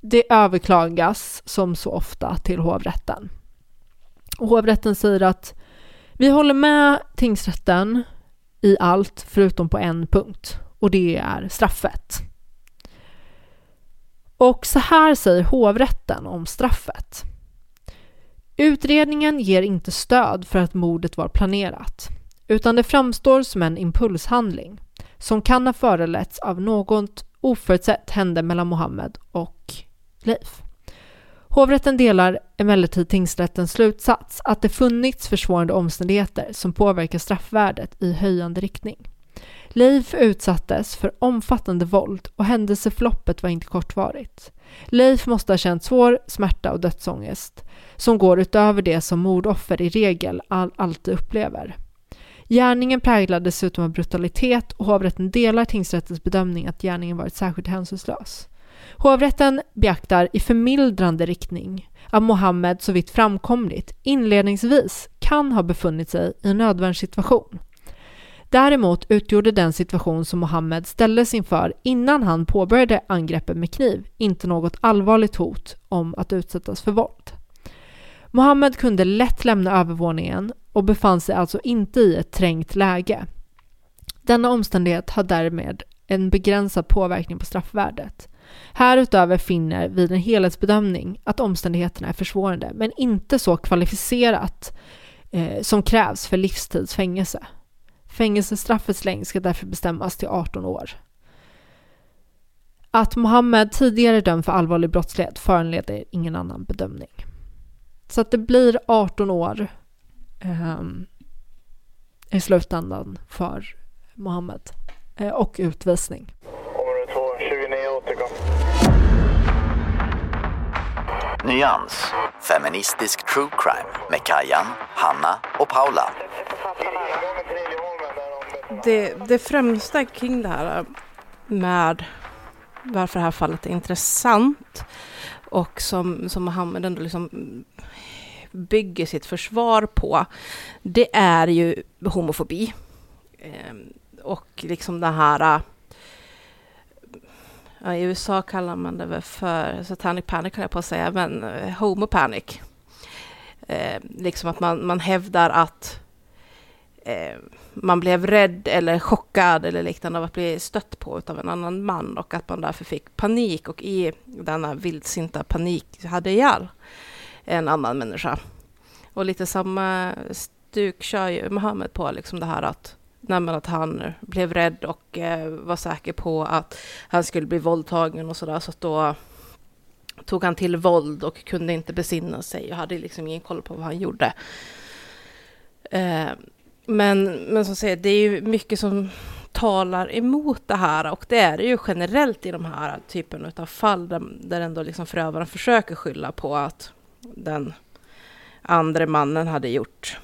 det överklagas som så ofta till hovrätten. Och hovrätten säger att vi håller med tingsrätten i allt förutom på en punkt och det är straffet. Och så här säger hovrätten om straffet. Utredningen ger inte stöd för att mordet var planerat, utan det framstår som en impulshandling som kan ha förelätts av något oförutsett hände mellan Mohammed och Leif. Hovrätten delar emellertid tingsrättens slutsats att det funnits försvårande omständigheter som påverkar straffvärdet i höjande riktning. Leif utsattes för omfattande våld och händelseförloppet var inte kortvarigt. Leif måste ha känt svår smärta och dödsångest som går utöver det som mordoffer i regel all, alltid upplever. Gärningen präglades dessutom av brutalitet och hovrätten delar tingsrättens bedömning att gärningen varit särskilt hänsynslös. Hovrätten beaktar i förmildrande riktning att Mohammed så vitt framkomligt inledningsvis kan ha befunnit sig i en nödvärnssituation. Däremot utgjorde den situation som Mohammed ställdes inför innan han påbörjade angreppet med kniv inte något allvarligt hot om att utsättas för våld. Mohammed kunde lätt lämna övervåningen och befann sig alltså inte i ett trängt läge. Denna omständighet har därmed en begränsad påverkan på straffvärdet. Härutöver finner vid en helhetsbedömning att omständigheterna är försvårande, men inte så kvalificerat eh, som krävs för livstidsfängelse. Fängelsestraffets längd ska därför bestämmas till 18 år. Att Mohammed tidigare dömd för allvarlig brottslighet föranleder ingen annan bedömning. Så att det blir 18 år eh, i slutändan för Mohammed eh, och utvisning. Nyans, feministisk true crime med Kajan, Hanna och Paula. Det, det främsta kring det här med varför det här fallet är intressant och som, som Mohammed ändå liksom bygger sitt försvar på, det är ju homofobi. Ehm, och liksom det här Ja, I USA kallar man det väl för satanic panic, kan jag på att säga, men eh, homo panic. Eh, liksom att man, man hävdar att eh, man blev rädd eller chockad eller liknande av att bli stött på av en annan man och att man därför fick panik och i denna vildsinta panik hade ihjäl en annan människa. Och lite samma stuk kör ju Mohammed på, liksom det här att Nej, att han blev rädd och eh, var säker på att han skulle bli våldtagen och sådär. Så att då tog han till våld och kunde inte besinna sig och hade liksom ingen koll på vad han gjorde. Eh, men, men som säger, det är ju mycket som talar emot det här och det är det ju generellt i de här typen av fall där, där ändå liksom förövaren försöker skylla på att den andra mannen hade gjort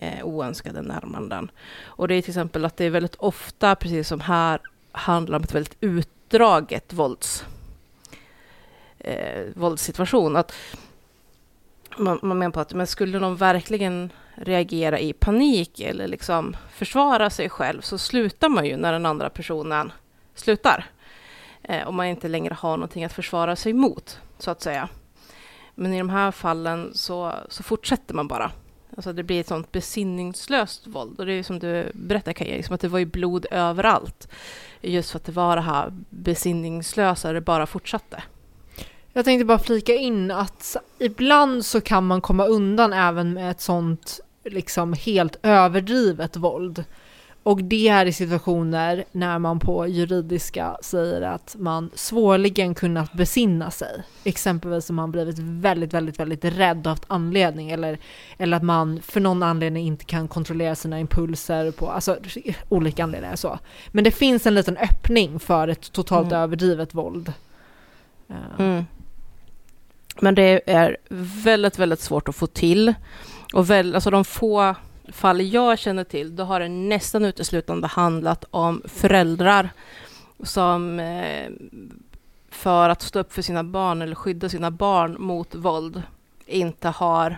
eh, oönskade närmanden. Och det är till exempel att det är väldigt ofta, precis som här, handlar om ett väldigt utdraget vålds, eh, våldssituation. Att man, man menar på att men skulle någon verkligen reagera i panik eller liksom försvara sig själv så slutar man ju när den andra personen slutar. Eh, om man inte längre har någonting att försvara sig mot, så att säga. Men i de här fallen så, så fortsätter man bara. Alltså det blir ett sånt besinningslöst våld. Och det är som du berättar Kaja, liksom att det var ju blod överallt. Just för att det var det här besinningslösa, det bara fortsatte. Jag tänkte bara flika in att ibland så kan man komma undan även med ett sånt liksom helt överdrivet våld. Och det är i situationer när man på juridiska säger att man svårligen kunnat besinna sig. Exempelvis om man blivit väldigt, väldigt, väldigt rädd och haft anledning eller, eller att man för någon anledning inte kan kontrollera sina impulser på, alltså olika anledningar så. Men det finns en liten öppning för ett totalt Mm. överdrivet våld. Eh, Mm. Men det är väldigt, väldigt svårt att få till. Och väl, alltså de få fall jag känner till, då har det nästan uteslutande handlat om föräldrar som eh, för att stå upp för sina barn eller skydda sina barn mot våld inte har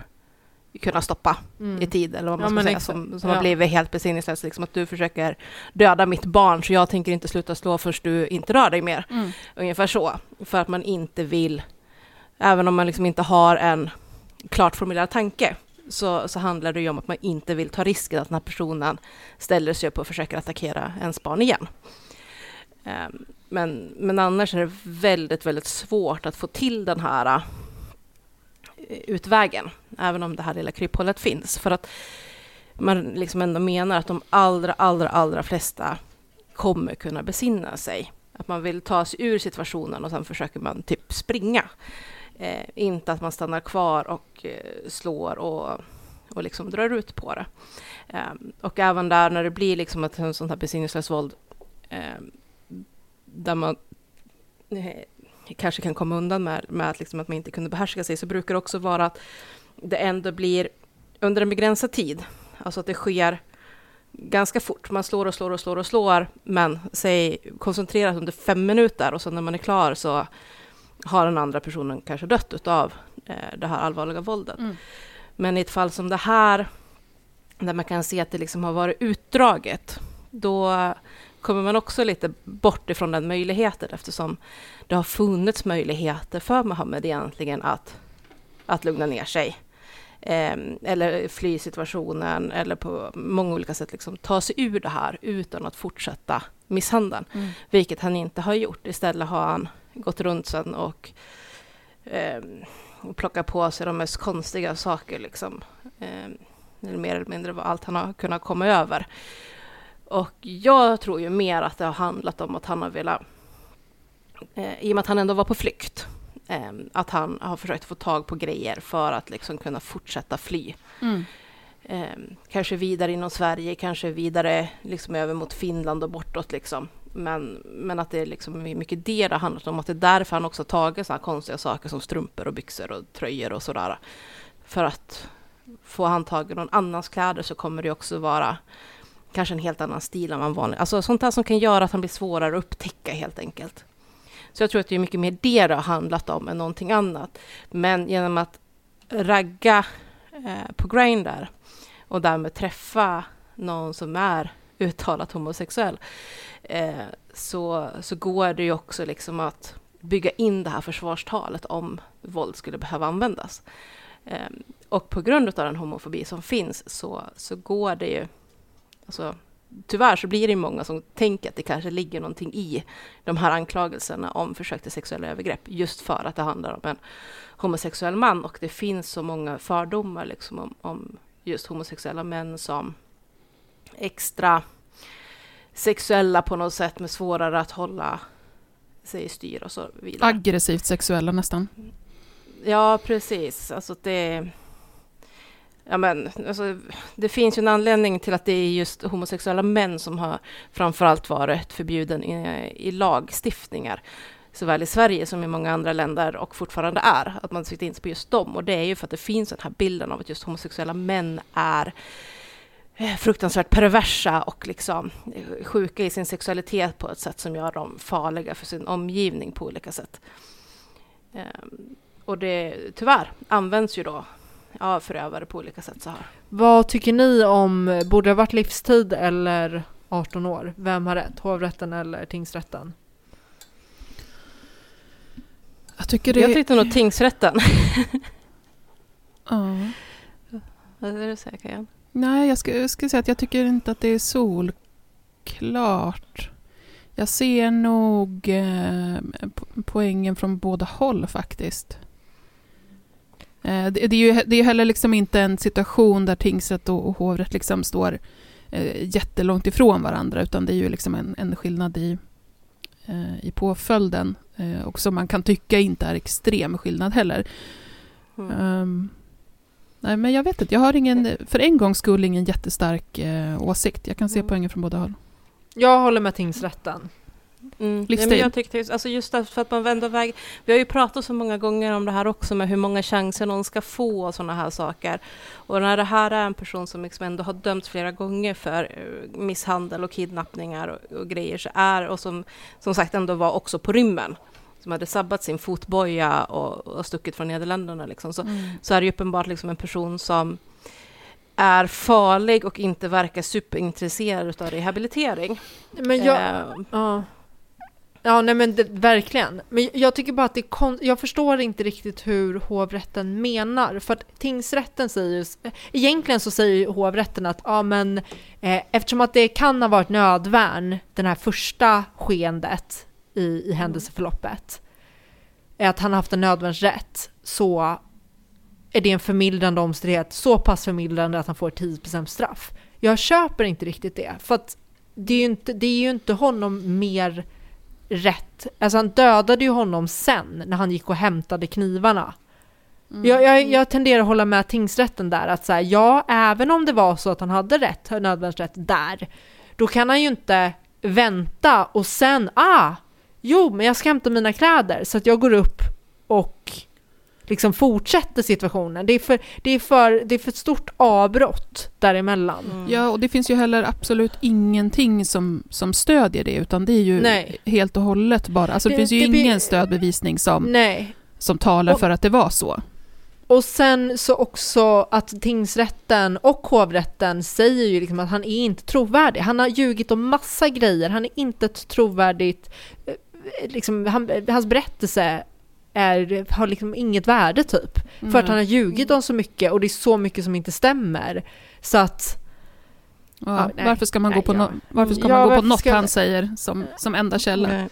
kunnat stoppa Mm. i tid, eller vad man Ja, ska säga, exakt. som, som Ja. har blivit helt besinningslös. Liksom att du försöker döda mitt barn, så jag tänker inte sluta slå förrän du inte rör dig mer. Mm. Ungefär så. För att man inte vill, även om man liksom inte har en klart formulerad tanke, så, så handlar det ju om att man inte vill ta risken att den här personen ställer sig upp och försöker attackera ens barn igen. Ehm, men, men annars är det väldigt, väldigt svårt att få till den här eh, utvägen, även om det här lilla kryphålet finns. För att man liksom ändå menar att de allra, allra, allra flesta kommer kunna besinna sig. Att man vill ta sig ur situationen och sen försöker man typ springa. Eh, inte att man stannar kvar och eh, slår och, och liksom drar ut på det. Eh, och även där när det blir liksom ett sånt här besinningslöst våld eh, där man eh, kanske kan komma undan med, med att, liksom att man inte kunde behärska sig, så brukar det också vara att det ändå blir under en begränsad tid. Alltså att det sker ganska fort. Man slår och slår och slår och slår, men säg koncentrerat under fem minuter och sen när man är klar så har den andra personen kanske dött av eh, det här allvarliga våldet. Mm. Men i ett fall som det här, där man kan se att det liksom har varit utdraget, då kommer man också lite bort ifrån den möjligheten eftersom det har funnits möjligheter för Mohammed egentligen att, att lugna ner sig. Eh, eller fly situationen eller på många olika sätt liksom ta sig ur det här utan att fortsätta misshandeln. Mm. Vilket han inte har gjort. Istället har han gått runt sen och eh, plockat på sig de mest konstiga saker. Liksom. Eh, eller mer eller mindre vad allt han har kunnat komma över. Och jag tror ju mer att det har handlat om att han har velat, eh, i och med att han ändå var på flykt, eh, att han har försökt få tag på grejer för att liksom kunna fortsätta fly. Mm. Eh, kanske vidare inom Sverige, kanske vidare liksom över mot Finland och bortåt. Liksom. Men, men att det är liksom mycket det det har handlat om. Att det är därför han också har tagit sådana konstiga saker som strumpor och byxor och tröjor och sådär. För att få han tag i någon annans kläder så kommer det också vara kanske en helt annan stil än man vanligt. Alltså sånt där som kan göra att han blir svårare att upptäcka helt enkelt. Så jag tror att det är mycket mer det det har handlat om än någonting annat. Men genom att ragga eh, på Grindr och därmed träffa någon som är uttalat homosexuell eh, så, så går det ju också liksom att bygga in det här försvarstalet om våld skulle behöva användas. Eh, och på grund av den homofobi som finns så, så går det ju... Alltså, tyvärr så blir det många som tänker att det kanske ligger någonting i de här anklagelserna om försök till sexuella övergrepp just för att det handlar om en homosexuell man och det finns så många fördomar liksom om, om just homosexuella män som extra sexuella på något sätt med svårare att hålla sig i styr och så vidare. Aggressivt sexuella nästan. Ja, precis. Alltså det... Ja, men, alltså, det finns ju en anledning till att det är just homosexuella män som har framförallt varit förbjuden i, i lagstiftningar, såväl i Sverige som i många andra länder och fortfarande är, att man sitter in sig på just dem. Och det är ju för att det finns den här bilden av att just homosexuella män är fruktansvärt perversa och liksom eh, sjuka i sin sexualitet på ett sätt som gör dem farliga för sin omgivning på olika sätt. Ehm, och det tyvärr används ju då av förövare på olika sätt så här. Vad tycker ni om, borde det ha varit livstid eller 18 år? Vem har rätt? Hovrätten eller tingsrätten? Jag tycker det... Jag tyckte nog tingsrätten. Ja. Vad är det du säger Kajan? Nej, jag skulle ska säga att jag tycker inte att det är solklart. Jag ser nog eh, po- poängen från båda håll faktiskt. Eh, det, det är ju det är heller liksom inte en situation där tingsrätt och, och hovrätt liksom står eh, jättelångt ifrån varandra utan det är ju liksom en, en skillnad i, eh, i påföljden eh, och som man kan tycka inte är extrem skillnad heller. Mm. Ehm, nej, men jag vet inte, jag har ingen, för en gångs skull ingen jättestark eh, åsikt. Jag kan se Mm. poängen från båda håll. Jag håller med tingsrätten. Mm. Nej, men jag tyckte, alltså just därför att man vänder väg. Vi har ju pratat så många gånger om det här också med hur många chanser någon ska få och sådana här saker. Och när det här är en person som liksom ändå har dömts flera gånger för eh, misshandel och kidnappningar och, och grejer så är, och som som sagt ändå var också på rymmen, som hade sabbat sin fotboja och, och stuckit från Nederländerna, liksom, så, så är det ju uppenbart liksom en person som är farlig och inte verkar superintresserad av rehabilitering. Men jag, Eh, Ja. Ja, nej men det, verkligen. Men jag tycker bara att det är kon- Jag förstår inte riktigt hur hovrätten menar. För att tingsrätten säger ju... Egentligen så säger ju hovrätten att ja men eh, eftersom att det kan ha varit nödvärn, den här första skeendet i, i händelseförloppet, är att han har haft en nödvärnsrätt, så är det en förmildrande omständighet, så pass förmildrande att han får 10% straff. Jag köper inte riktigt det, för att det är ju inte, det är ju inte honom mer rätt. Alltså han dödade ju honom sen när han gick och hämtade knivarna. Jag, jag, jag tenderar att hålla med tingsrätten där att säga ja, även om det var så att han hade rätt, nödvärnsrätt där, då kan han ju inte vänta och sen, ah, jo, men jag ska hämta mina kläder så att jag går upp och liksom fortsätter situationen. Det är för, det är för, det är för ett stort avbrott däremellan. Ja, och det finns ju heller absolut ingenting som, som stödjer det, utan det är ju Nej. helt och hållet bara... Alltså det, Det- finns ju det blir- ingen stödbevisning som, Nej, som talar Och- för att det var så. Och sen så också att tingsrätten och hovrätten säger ju liksom att han är inte trovärdig. Han har ljugit om massa grejer. Han är inte ett trovärdigt... Liksom, han, hans berättelse är, har liksom inget värde typ. För att han har ljugit om så mycket och det är så mycket som inte stämmer. Så att... Ja, Ja, nej. varför ska man Nej, gå på, ja. no, varför ska Ja, man gå på varför något ska- han säger som, som enda källa? nej.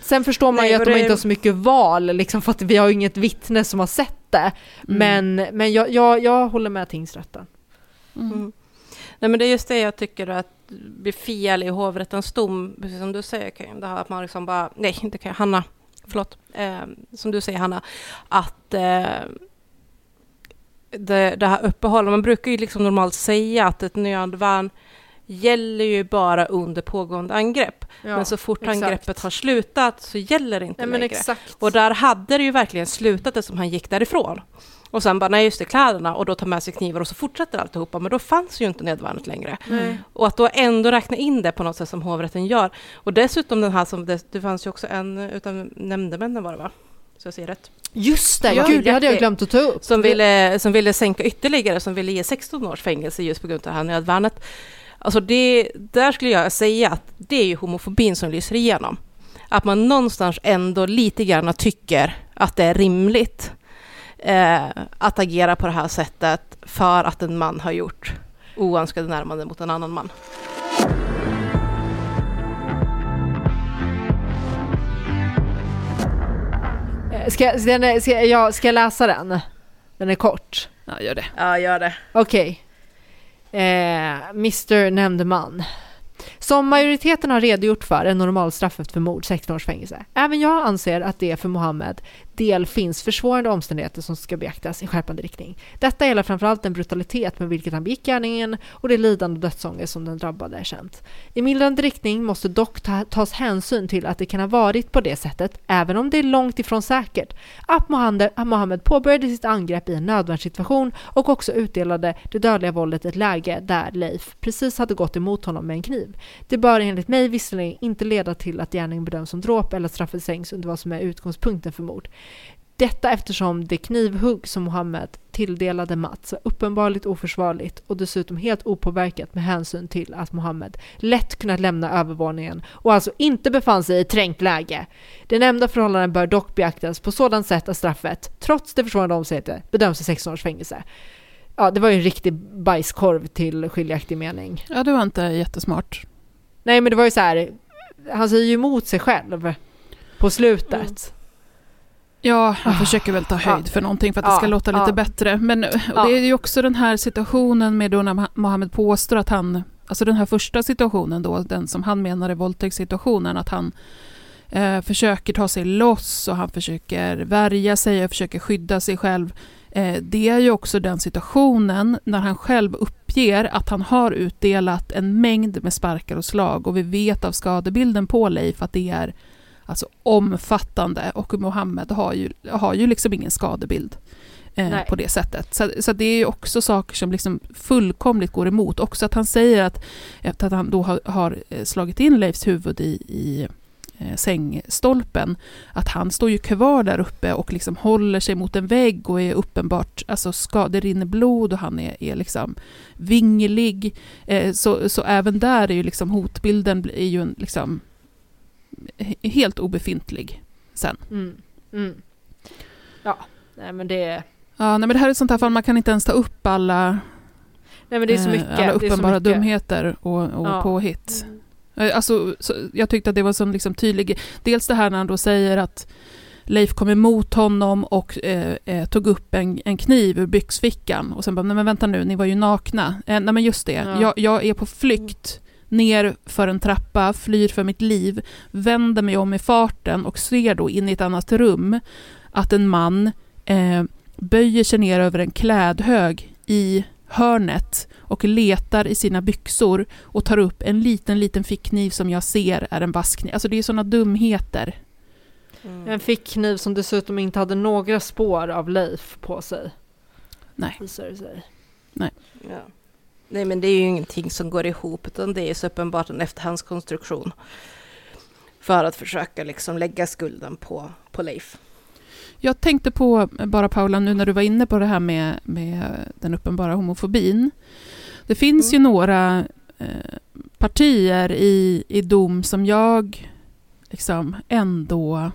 Sen förstår man Nej, ju att de det- inte har så mycket val, liksom, för att vi har ju inget vittne som har sett det. Men, men jag, jag, jag håller med tingsrätten. Mm. Nej, men det är just det jag tycker att blir fel i hovrättens dom, precis som du säger Karin, det här att man liksom bara, nej inte Karin, Hanna, förlåt, eh, som du säger Hanna, att eh, det, det här uppehållet, man brukar ju liksom normalt säga att ett nödvärn gäller ju bara under pågående angrepp. Ja, men så fort exakt. angreppet har slutat så gäller det inte Nej, längre. exakt. Och där hade det ju verkligen slutat eftersom han gick därifrån. Och sen bara, nej just det, kläderna och då tar med sig knivar och så fortsätter alltihopa. Men då fanns ju inte nödvärnet längre. Nej. Och att då ändå räkna in det på något sätt som hovrätten gör. Och dessutom den här som, det, det fanns ju också en utav nämndemännen var det va? Så jag säger rätt. Just det, Ja, gud det hade jag glömt att ta upp. Som ville, som ville sänka ytterligare, som ville ge 16 års fängelse just på grund av det här nödvärnet. Alltså det, där skulle jag säga att det är ju homofobin som lyser igenom. Att man någonstans ändå lite grann tycker att det är rimligt eh, att agera på det här sättet för att en man har gjort oönskade närmanden mot en annan man. Eh, Ska, jag- ska, jag- ska, jag, ska jag läsa den? Den är kort. Ja, gör det. Ja, gör det. Okej. Eh, Mr Nämndeman. Som majoriteten har redogjort för är normalstraffet för mord 16 års fängelse. Även jag anser att det för Mohammed del finns försvårande omständigheter som ska beaktas i skärpande riktning. Detta gäller framförallt den brutalitet med vilket han begick gärningen och det lidande och dödsångest som den drabbade är känt. I mildrande riktning måste dock ta, tas hänsyn till att det kan ha varit på det sättet, även om det är långt ifrån säkert, att Mohammed, att Mohammed påbörjade sitt angrepp i en nödvärnssituation och också utdelade det dödliga våldet i ett läge där Leif precis hade gått emot honom med en kniv. Det bör enligt mig visserligen inte leda till att gärningen bedöms som dråp eller att straffet sänks under vad som är utgångspunkten för mord. Detta eftersom det knivhugg som Mohammed tilldelade Mats var uppenbarligt oförsvarligt och dessutom helt opåverkat med hänsyn till att Mohammed lätt kunnat lämna övervåningen och alltså inte befann sig i trängt läge. Det nämnda förhållanden bör dock beaktas på sådant sätt att straffet, trots det försvårande omständigheter, bedöms till 16 års fängelse. Ja, det var ju en riktig bajskorv till skiljaktig mening. Ja, det var inte jättesmart. Nej, men det var ju så här, han säger ju emot sig själv på slutet. Ja, han försöker väl ta höjd för någonting för att det Ja, ska låta lite bättre. Men Ja. det är ju också den här situationen med då när Mohammed påstår att han, alltså den här första situationen då, den som han menar är våldtäktssituationen, att han eh, försöker ta sig loss och han försöker värja sig och försöker skydda sig själv. Eh, det är ju också den situationen när han själv uppger att han har utdelat en mängd med sparkar och slag och vi vet av skadebilden på Leif att det är alltså omfattande och Mohammed har ju, har ju liksom ingen skadebild eh, på det sättet. Så, så det är också saker som liksom fullkomligt går emot. Också att han säger att efter att han då har, har eh, slagit in Leifs huvud i, i eh, sängstolpen, att han står ju kvar där uppe och liksom håller sig mot en vägg och är uppenbart, alltså ska, det rinner blod och han är, är liksom vinglig. Eh, så, så även där är ju liksom hotbilden är ju en, liksom helt obefintlig sen. Mm. Mm. Ja, nej men det... Ja, nej, men det här är ett sånt här fall, man kan inte ens ta upp alla, nej, men det är så mycket, alla uppenbara mycket. dumheter och, och Ja. påhitt. Eh, Alltså, så, jag tyckte att det var så liksom tydlig, dels det här när han då säger att Leif kom emot honom och eh, eh, tog upp en, en kniv ur byxfickan och sen bara, nej men vänta nu, ni var ju nakna. Eh, nej men just det, Ja. jag, jag är på flykt ner för en trappa, flyr för mitt liv, vänder mig om i farten och ser då in i ett annat rum att en man eh, böjer sig ner över en klädhög i hörnet och letar i sina byxor och tar upp en liten, liten fickkniv som jag ser är en vasskniv. Alltså det är sådana dumheter. En fickkniv som dessutom inte hade några spår av Leif på sig. Nej. Visar det sig. Nej. Ja. Nej, men det är ju ingenting som går ihop, utan det är så uppenbart en efterhandskonstruktion. För att försöka liksom lägga skulden på, på Leif. Jag tänkte på, bara Paula, nu när du var inne på det här med, med den uppenbara homofobin. Det finns ju några eh, partier i, i dom som jag liksom ändå,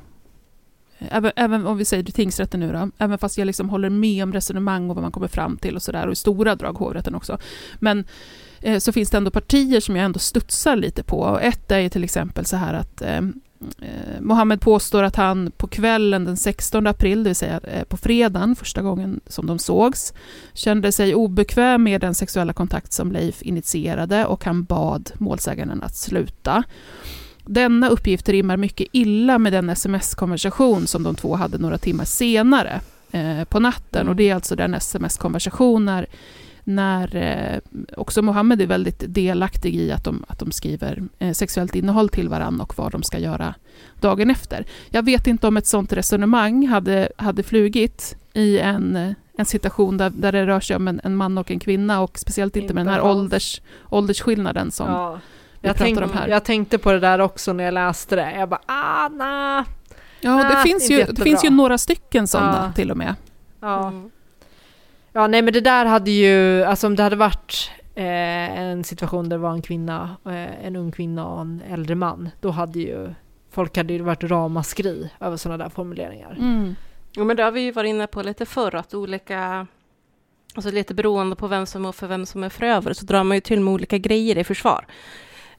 även, även om vi säger tingsrätten nu då, även fast jag liksom håller med om resonemang och vad man kommer fram till och sådär, och i stora drag hovrätten också. Men eh, så finns det ändå partier som jag ändå studsar lite på. Och ett är ju till exempel så här att eh, eh Mohammed påstår att han på kvällen den 16 april, det vill säga eh, på fredagen, första gången som de sågs, kände sig obekväm med den sexuella kontakt som Leif initierade och han bad målsäganden att sluta. Denna uppgift rimmar mycket illa med den sms-konversation som de två hade några timmar senare eh, på natten. Och det är alltså den sms-konversation när, när eh, också Mohammed är väldigt delaktig i att de, att de skriver eh, sexuellt innehåll till varandra och vad de ska göra dagen efter. Jag vet inte om ett sånt resonemang hade, hade flugit i en, eh, en situation där, där det rör sig om en, en man och en kvinna och speciellt inte, med den här Inte alls. ålders, åldersskillnaden som Ja. Jag, tänk, om här. jag tänkte på det där också när jag läste det. Jag bara, ah, nah. ja, det, nej, finns ju, det finns ju några stycken sådana Ja. till och med. Ja. ja, nej men det där hade ju, alltså om det hade varit eh, en situation där det var en kvinna, eh, en ung kvinna och en äldre man, då hade ju folk hade ju varit ramaskri över sådana där formuleringar. Mm. Jo, men det har vi ju varit inne på lite förr, att olika, alltså lite beroende på vem som är för vem som är förövare, så drar man ju till med olika grejer i försvar.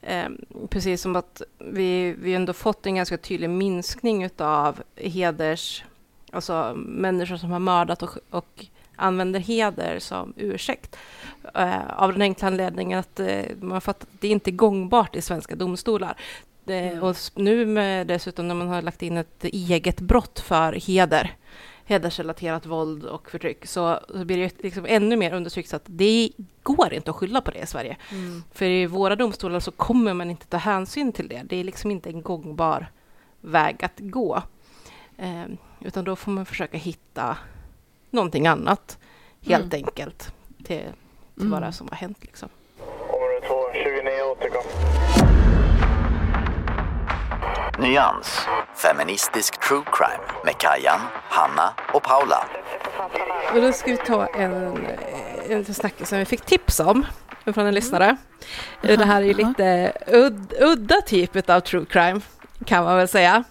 Eh, precis som att vi, vi ändå fått en ganska tydlig minskning av heders, alltså människor som har mördat och, och använder heder som ursäkt. Eh, av den enkla anledningen att eh, man har fattat att det inte är gångbart i svenska domstolar. Det, och s- nu med dessutom när man har lagt in ett eget brott för heder, hedersrelaterat våld och förtryck, så, så blir det liksom ännu mer understrykt att det går inte att skylla på det i Sverige. Mm. För i våra domstolar så kommer man inte ta hänsyn till det. Det är liksom inte en gångbar väg att gå. Eh, utan då får man försöka hitta någonting annat, helt Mm. enkelt, till, till vad det är som har hänt. Liksom. Område 2, 29 återkom. Nyans. Feministisk true crime med Kajan, Hanna och Paula. Och då ska vi ta en, en liten snackis som vi fick tips om från en lyssnare. Jaha, Det här är ju jaha. lite udd, udda typ av true crime, kan man väl säga.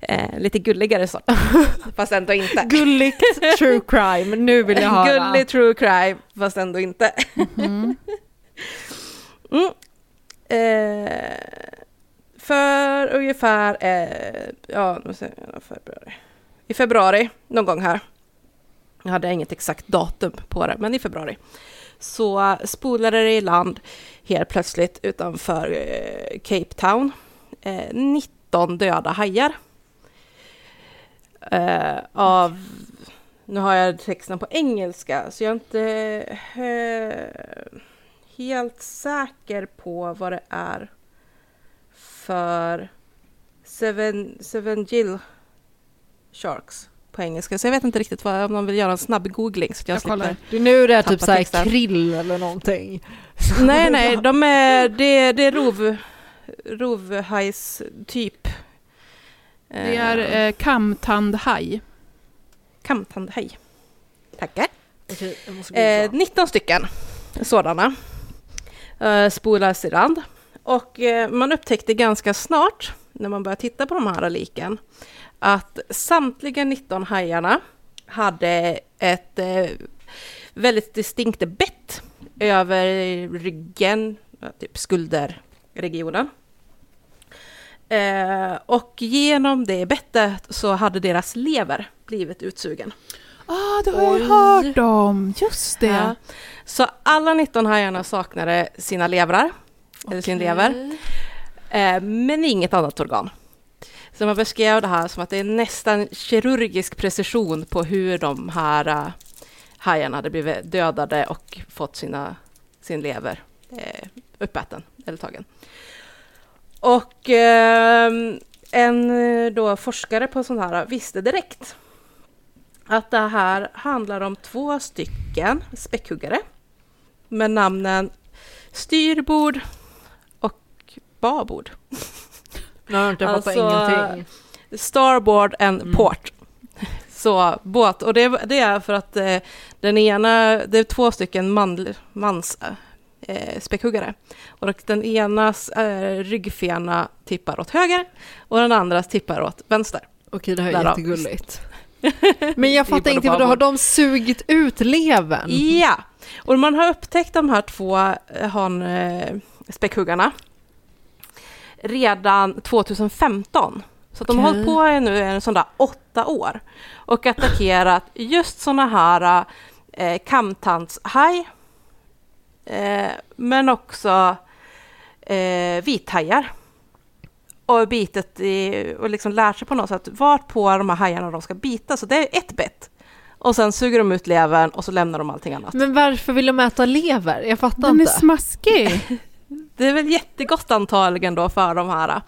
Eh, lite gulligare så, fast ändå inte. Gulligt true crime, nu vill jag höra. Gullig true crime, fast ändå inte. Mhm. Mm. Eh, för ungefär, eh, ja, februari. I februari, någon gång här. Jag hade inget exakt datum på det, men i februari. så spolade det i land helt plötsligt utanför eh, Cape Town. Eh, 19 döda hajar. Eh, av, nu har jag texten på engelska så jag är inte eh, helt säker på vad det är för Seven, seven Gill Sharks på engelska. Så jag vet inte riktigt vad, om de vill göra en snabb googling så jag, Jag kollar. Det är nu det är typ såhär texten. krill eller någonting. Nej, nej, de är, det, det är rov, rovhajs typ. Det är eh, kamtandhaj. Kamtandhaj. Tackar. Okej, Eh, googla. 19 stycken sådana eh, spolas i land. Och eh, man upptäckte ganska snart, när man började titta på de här liken, att samtliga 19 hajarna hade ett eh, väldigt distinkt bett över ryggen, typ skulderregionen. Eh, och genom det bettet så hade deras lever blivit utsugen. Ah, det har jag hört om. Just det. Ja. Så alla 19 hajarna saknade sina levrar, eller sin lever, eh, men inget annat organ. Så man beskrev det här som att det är nästan kirurgisk precision på hur de här eh, hajarna hade blivit dödade och fått sina, sin lever eh, uppäten eller tagen. Och eh, en då forskare på sånt här visste direkt att det här handlar om två stycken späckhuggare med namnen styrbord babord. Nu har inte fattat Alltså, ingenting. Starboard and Mm. port. Så båt, och det, det är för att eh, den ena, det är två stycken man, mans eh, späckhuggare. Och den enas eh, ryggfena tippar åt höger och den andras tippar åt vänster. Okej, det här är Därav. jättegulligt. Men jag fattar inte, vad då har de sugit ut levern? Ja, och man har upptäckt de här två eh, han, eh, späckhuggarna redan 2015. Så att de har hållit på i nu en sån där åtta år och attackerat just såna här eh, kamtandshaj eh, men också eh, vithajar. Och bitet i, och liksom lärt sig på något sätt vart på de här hajarna de ska bita. Så det är ett bett. Och sen suger de ut levern och så lämnar de allting annat. Men varför vill de äta lever? Jag fattar Den är inte. smaskig. Det är väl jättegott antagligen då för de här.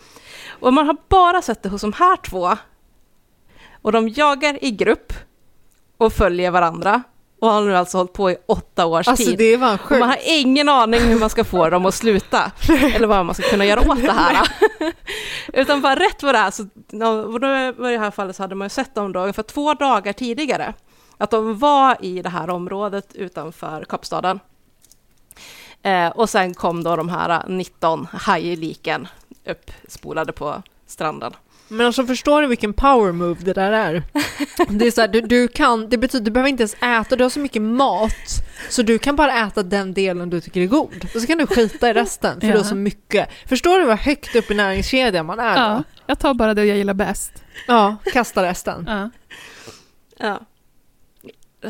Och man har bara sett det hos de här två. Och de jagar i grupp och följer varandra. Och har nu alltså hållit på i åtta års Alltså tid. det var Och man har ingen aning hur man ska få dem att sluta. eller vad man ska kunna göra åt det här. Utan bara rätt vad det är, så, och då i det här fallet så hade man ju sett dem då ungefär två dagar tidigare. Att de var i det här området utanför Kapstaden. Eh, och sen kom då de här 19 hajliken uppspolade på stranden. Men alltså förstår du vilken power move det där är? Det är så här, du, du kan, det betyder du behöver inte ens äta, du har så mycket mat så du kan bara äta den delen du tycker är god. Och så kan du skita i resten för Ja. du har så mycket. Förstår du vad högt upp i näringskedjan man är Ja, då? jag tar bara det jag gillar bäst. Ja, kasta resten. Ja. Ja.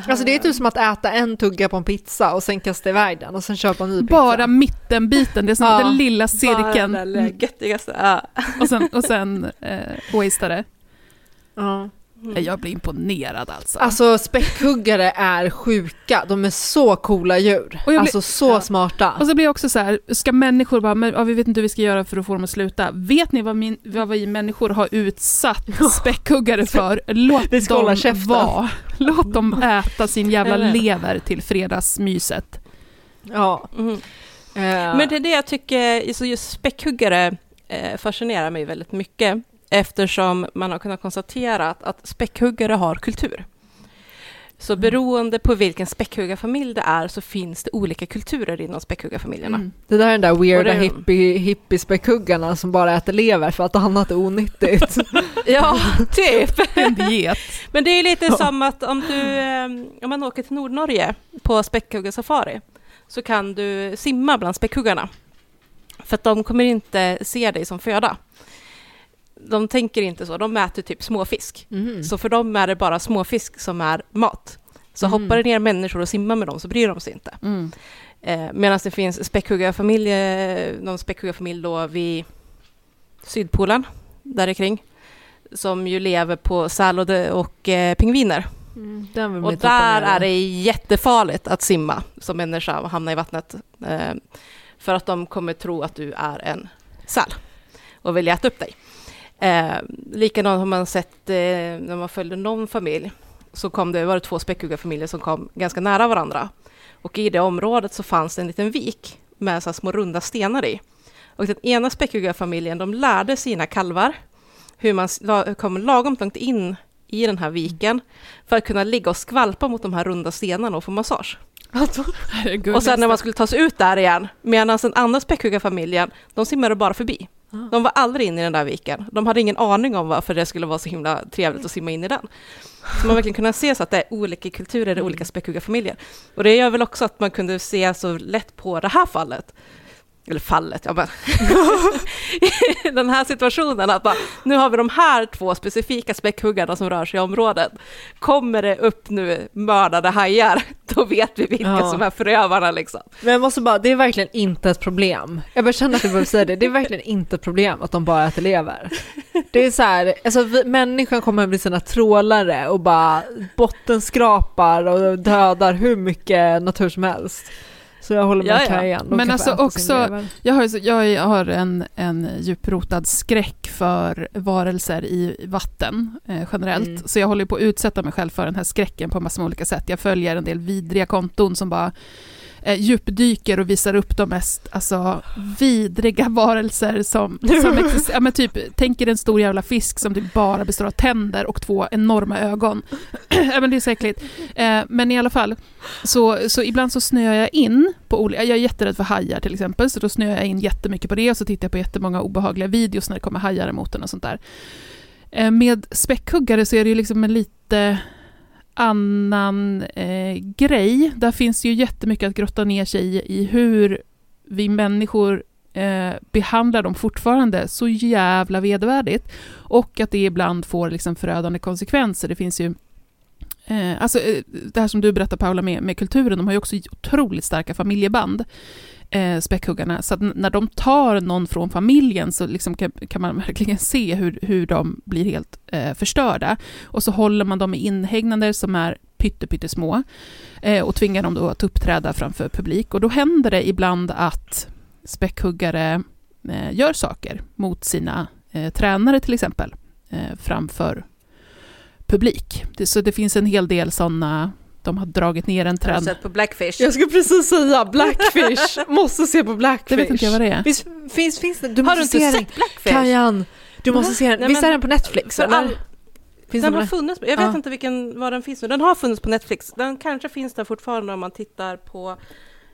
Alltså det är typ som att äta en tugga på en pizza och sen kasta iväg den och sen köpa en ny pizza. Bara mittenbiten, det är som Ja. den lilla Bara cirkeln. det där Mm. göttigaste. Ja. Och sen, och sen eh, wastea det. Ja. Jag blir imponerad alltså. Alltså späckhuggare är sjuka, de är så coola djur. Och blir- Alltså så Ja. smarta. Och så blir jag också så här, ska människor bara, men, ja, vi vet inte hur vi ska göra för att få dem att sluta. Vet ni vad, min, vad vi människor har utsatt späckhuggare för? Låt Vi ska hålla dem käften. vara. Låt dem äta sin jävla lever till fredagsmyset. Ja. Mm. Eh, Men det är det jag tycker, så just späckhuggare eh, fascinerar mig väldigt mycket eftersom man har kunnat konstatera att, att späckhuggare har kultur. Så beroende på vilken späckhuggarfamilj det är så finns det olika kulturer inom späckhuggarfamiljerna. Mm. Det där är den där weirda det- hippie, hippiespäckhuggarna som bara äter lever för att annat är onyttigt. Ja, typ. En diet. Men det är lite Ja. som att om du eh, om man åker till Nordnorge på späckhuggarsafari så kan du simma bland späckhuggarna. För att de kommer inte se dig som föda. De tänker inte så, de äter typ småfisk. Mm. Så för dem är det bara småfisk som är mat. Så Mm. hoppar det ner människor och simmar med dem så bryr de sig inte. Mm. Eh, Medan det finns späckhuggarfamilj, eh, någon späckhuggarfamilj då vid Sydpolen, där kring som ju lever på säl och, eh, pingviner. Mm, Och där är det jättefarligt att simma som människa och hamna i vattnet. Eh, för att de kommer tro att du är en säl och vill äta upp dig. Eh, likadant har man sett eh, när man följde någon familj så kom det, var det två späckhuggarfamiljer som kom ganska nära varandra. Och i det området så fanns det en liten vik med så små runda stenar i. Och den ena späckhuggarfamiljen, de lärde sina kalvar hur man kom lagom långt in i den här viken för att kunna ligga och skvalpa mot de här runda stenarna och få massage. Och sen när man skulle ta sig ut där igen, medan den andra späckhuggarfamiljen, de simmade bara förbi. De var aldrig inne i den där viken. De hade ingen aning om varför det skulle vara så himla trevligt att simma in i den. Så man verkligen kunde se så att det är olika kulturer, olika späckhuggarfamiljer. Och det gör väl också att man kunde se så lätt på det här fallet. Eller fallet, ja men. Den här situationen, att bara, nu har vi de här två specifika späckhuggarna som rör sig i området. Kommer det upp nu mördade hajar, då vet vi vilka Ja. som är förövarna liksom. Men jag måste bara, det är verkligen inte ett problem. Jag bara känner att jag behöver säga det, det är verkligen inte ett problem att de bara äter lever. Det är så här, alltså vi, människan kommer bli sina trålare och bara bottenskrapar och dödar hur mycket natur som helst. Så jag håller med Ja, ja. Kajan. Men alltså också, jag har, jag har en, en djuprotad skräck för varelser i vatten eh, generellt. Mm. Så jag håller på att utsätta mig själv för den här skräcken på massor med olika sätt. Jag följer en del vidriga konton som bara eh, djupdyker och visar upp de mest alltså, vidriga varelser som, som existerar. Ja, men typ, tänk er en stor jävla fisk som typ bara består av tänder och två enorma ögon. ja, men det är så äckligt. Eh, men i alla fall, så, så ibland så snöar jag in på olika, jag är jätterädd för hajar till exempel, så då snöar jag in jättemycket på det och så tittar jag på jättemånga obehagliga videos när det kommer hajar emot en och sånt där. Eh, med späckhuggare så är det ju liksom en lite annan eh, grej. Där finns ju jättemycket att grotta ner sig i, i hur vi människor eh, behandlar dem fortfarande så jävla vedervärdigt. Och att det ibland får liksom förödande konsekvenser. Det finns ju Eh, alltså, eh, det här som du berättar Paula med, med kulturen, de har ju också otroligt starka familjeband, eh, späckhuggarna. Så att när de tar någon från familjen så liksom kan, kan man verkligen se hur, hur de blir helt eh, förstörda. Och så håller man dem i inhägnader som är pyttesmå eh, och tvingar dem då att uppträda framför publik. Och då händer det ibland att späckhuggare eh, gör saker mot sina eh, tränare till exempel, eh, framför publik. Det, så det finns en hel del sådana, de har dragit ner en Har du trend. sett på Blackfish? Jag skulle precis säga Blackfish, måste se på Blackfish. Det vet inte jag vad det är. Visst, finns, finns det? Du Har måste du inte se sett. Blackfish? Kajan, du måste Va? se den. Nej, Visst är den på Netflix? För all, Finns den den har funnits, jag vet Ja. inte vilken, var den finns nu. Den har funnits på Netflix. Den kanske finns där fortfarande om man tittar på,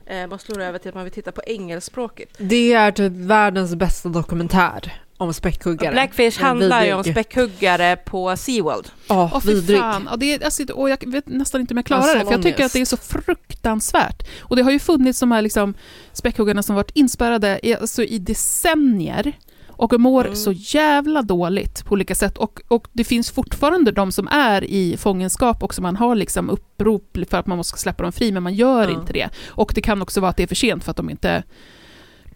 eh, man slår över till att man vill titta på engelskspråkigt. Det är typ världens bästa dokumentär om späckhuggare. Blackfish handlar ju om späckhuggare på SeaWorld. Ja, Åh, fy vidrig. fan. Ja, det är, alltså, och jag vet nästan inte om jag klarar sån det, för jag tycker att det är så fruktansvärt. Och det har ju funnits de här liksom, späckhuggarna som varit inspärrade i, alltså, i decennier och mår Mm. så jävla dåligt på olika sätt. Och, och det finns fortfarande de som är i fångenskap och som man har liksom upprop för att man måste släppa dem fri, men man gör Ja. inte det. Och det kan också vara att det är för sent för att de inte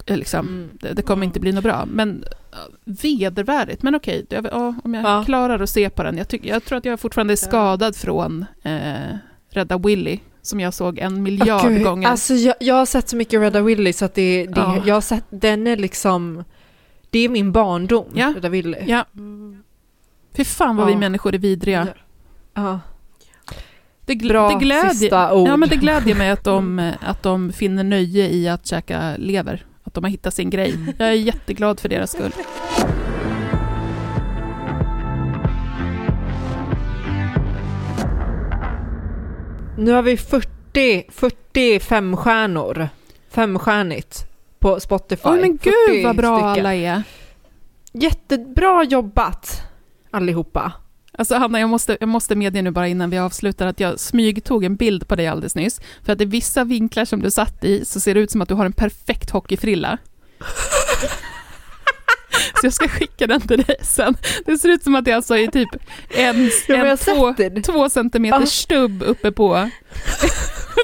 Liksom, Mm. det, det kommer inte bli något bra. Men uh, vedervärdigt. Men okej, jag, ja, om jag Ja. klarar att se på den. Jag, tycker, jag tror att jag fortfarande är skadad från eh, Rädda Willy, som jag såg en miljard gud. gånger. Alltså jag, jag har sett så mycket Rädda Willy så att det, det Ja. jag har sett, den är liksom, det är min barndom, Ja. Rädda Willy. ja, fy fan vad Ja. vi människor är vidriga. Ja. Det, gl- Bra det glädjer, sista ord. Ja, men det glädjer mig att de, eh, att de finner nöje i att käka lever. Att de har hittat sin grej. Jag är jätteglad för deras skull. Nu har vi 40, 45 stjärnor, femstjärnigt på Spotify. Oj men 40 gud vad bra stycken. alla är. Jättebra jobbat allihopa. Alltså Hanna, jag måste, jag måste medge nu bara innan vi avslutar att jag smygtog en bild på dig alldeles nyss. För att i vissa vinklar som du satt i så ser det ut som att du har en perfekt hockeyfrilla. så så jag ska skicka den till dig sen. Det ser ut som att det alltså är typ en, Ja, en två, två centimeter Ja. stubb uppe på.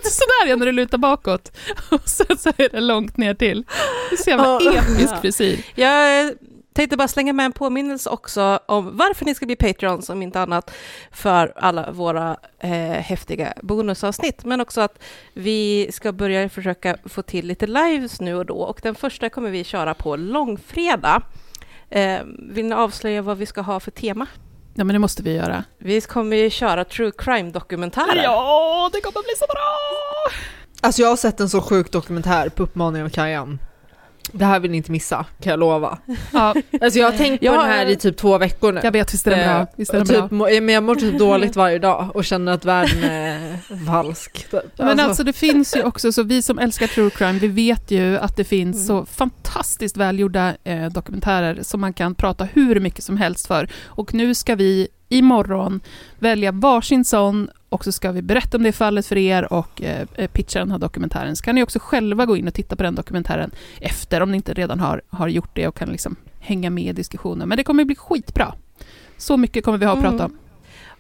Sådär ja, när du lutar bakåt. Och sen så är det långt ner till. Det är så jävla Ja. episk Ja. frisyr. Jag tänkte bara slänga med en påminnelse också om varför ni ska bli Patreons, om inte annat, för alla våra eh, häftiga bonusavsnitt, men också att vi ska börja försöka få till lite lives nu och då, och den första kommer vi köra på långfredag. Eh, vill ni avslöja vad vi ska ha för tema? Ja, men det måste vi göra. Vi kommer ju köra true crime-dokumentärer. Ja, det kommer bli så bra! Alltså jag har sett en så sjuk dokumentär på uppmaning av Kajan. Det här vill ni inte missa, kan jag lova. Ja, Alltså jag har tänkt på Ja, den här i typ två veckor nu. jag vet, visst är den bra? Eh, Visst är den och bra? typ, må- men jag mår typ dåligt varje dag och känner att världen är falsk. Men alltså det finns ju också, så vi som älskar true crime, vi vet ju att det finns Mm. så fantastiskt välgjorda eh, dokumentärer som man kan prata hur mycket som helst för. Och nu ska vi imorgon välja varsin sån och så ska vi berätta om det fallet för er och eh, pitcha den här dokumentären. Så kan ni också själva gå in och titta på den dokumentären efter, om ni inte redan har, har gjort det och kan liksom hänga med i diskussionen. Men det kommer bli skitbra. Så mycket kommer vi ha att prata om. Mm.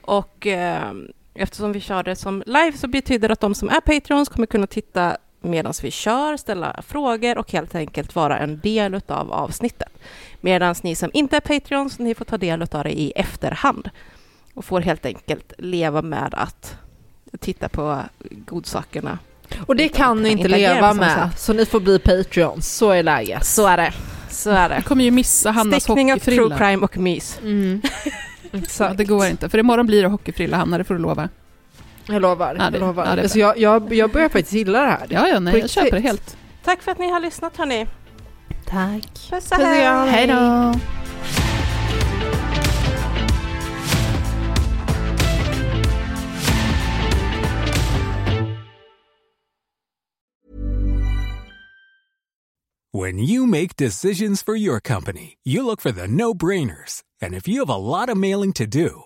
Och eh, eftersom vi kör det som live så betyder det att de som är Patreons kommer kunna titta medan vi kör, ställa frågor och helt enkelt vara en del av avsnittet. Medan ni som inte är Patreons, ni får ta del av det i efterhand och får helt enkelt leva med att titta på godsakerna. och det kan ni inte leva med, så ni får bli Patreons, så är läget. Så är det. Så är det. Jag kommer ju missa Hannas Stickning av true hockeyfrilla. crime och mys. Mm. Ja, Exakt. det går inte, för imorgon blir det hockeyfrilla, Hanna, det får du lova. Jag lovar. Ja, det- jag, lovar. ja, alltså jag, jag, jag börjar faktiskt gilla det här. Ja, ja, nej, jag köper det helt. Tack för att ni har lyssnat hörni. Tack. Puss och hej. Hej då! When you make decisions for your company, you look for the no brainers. And if you have a lot of mailing to do,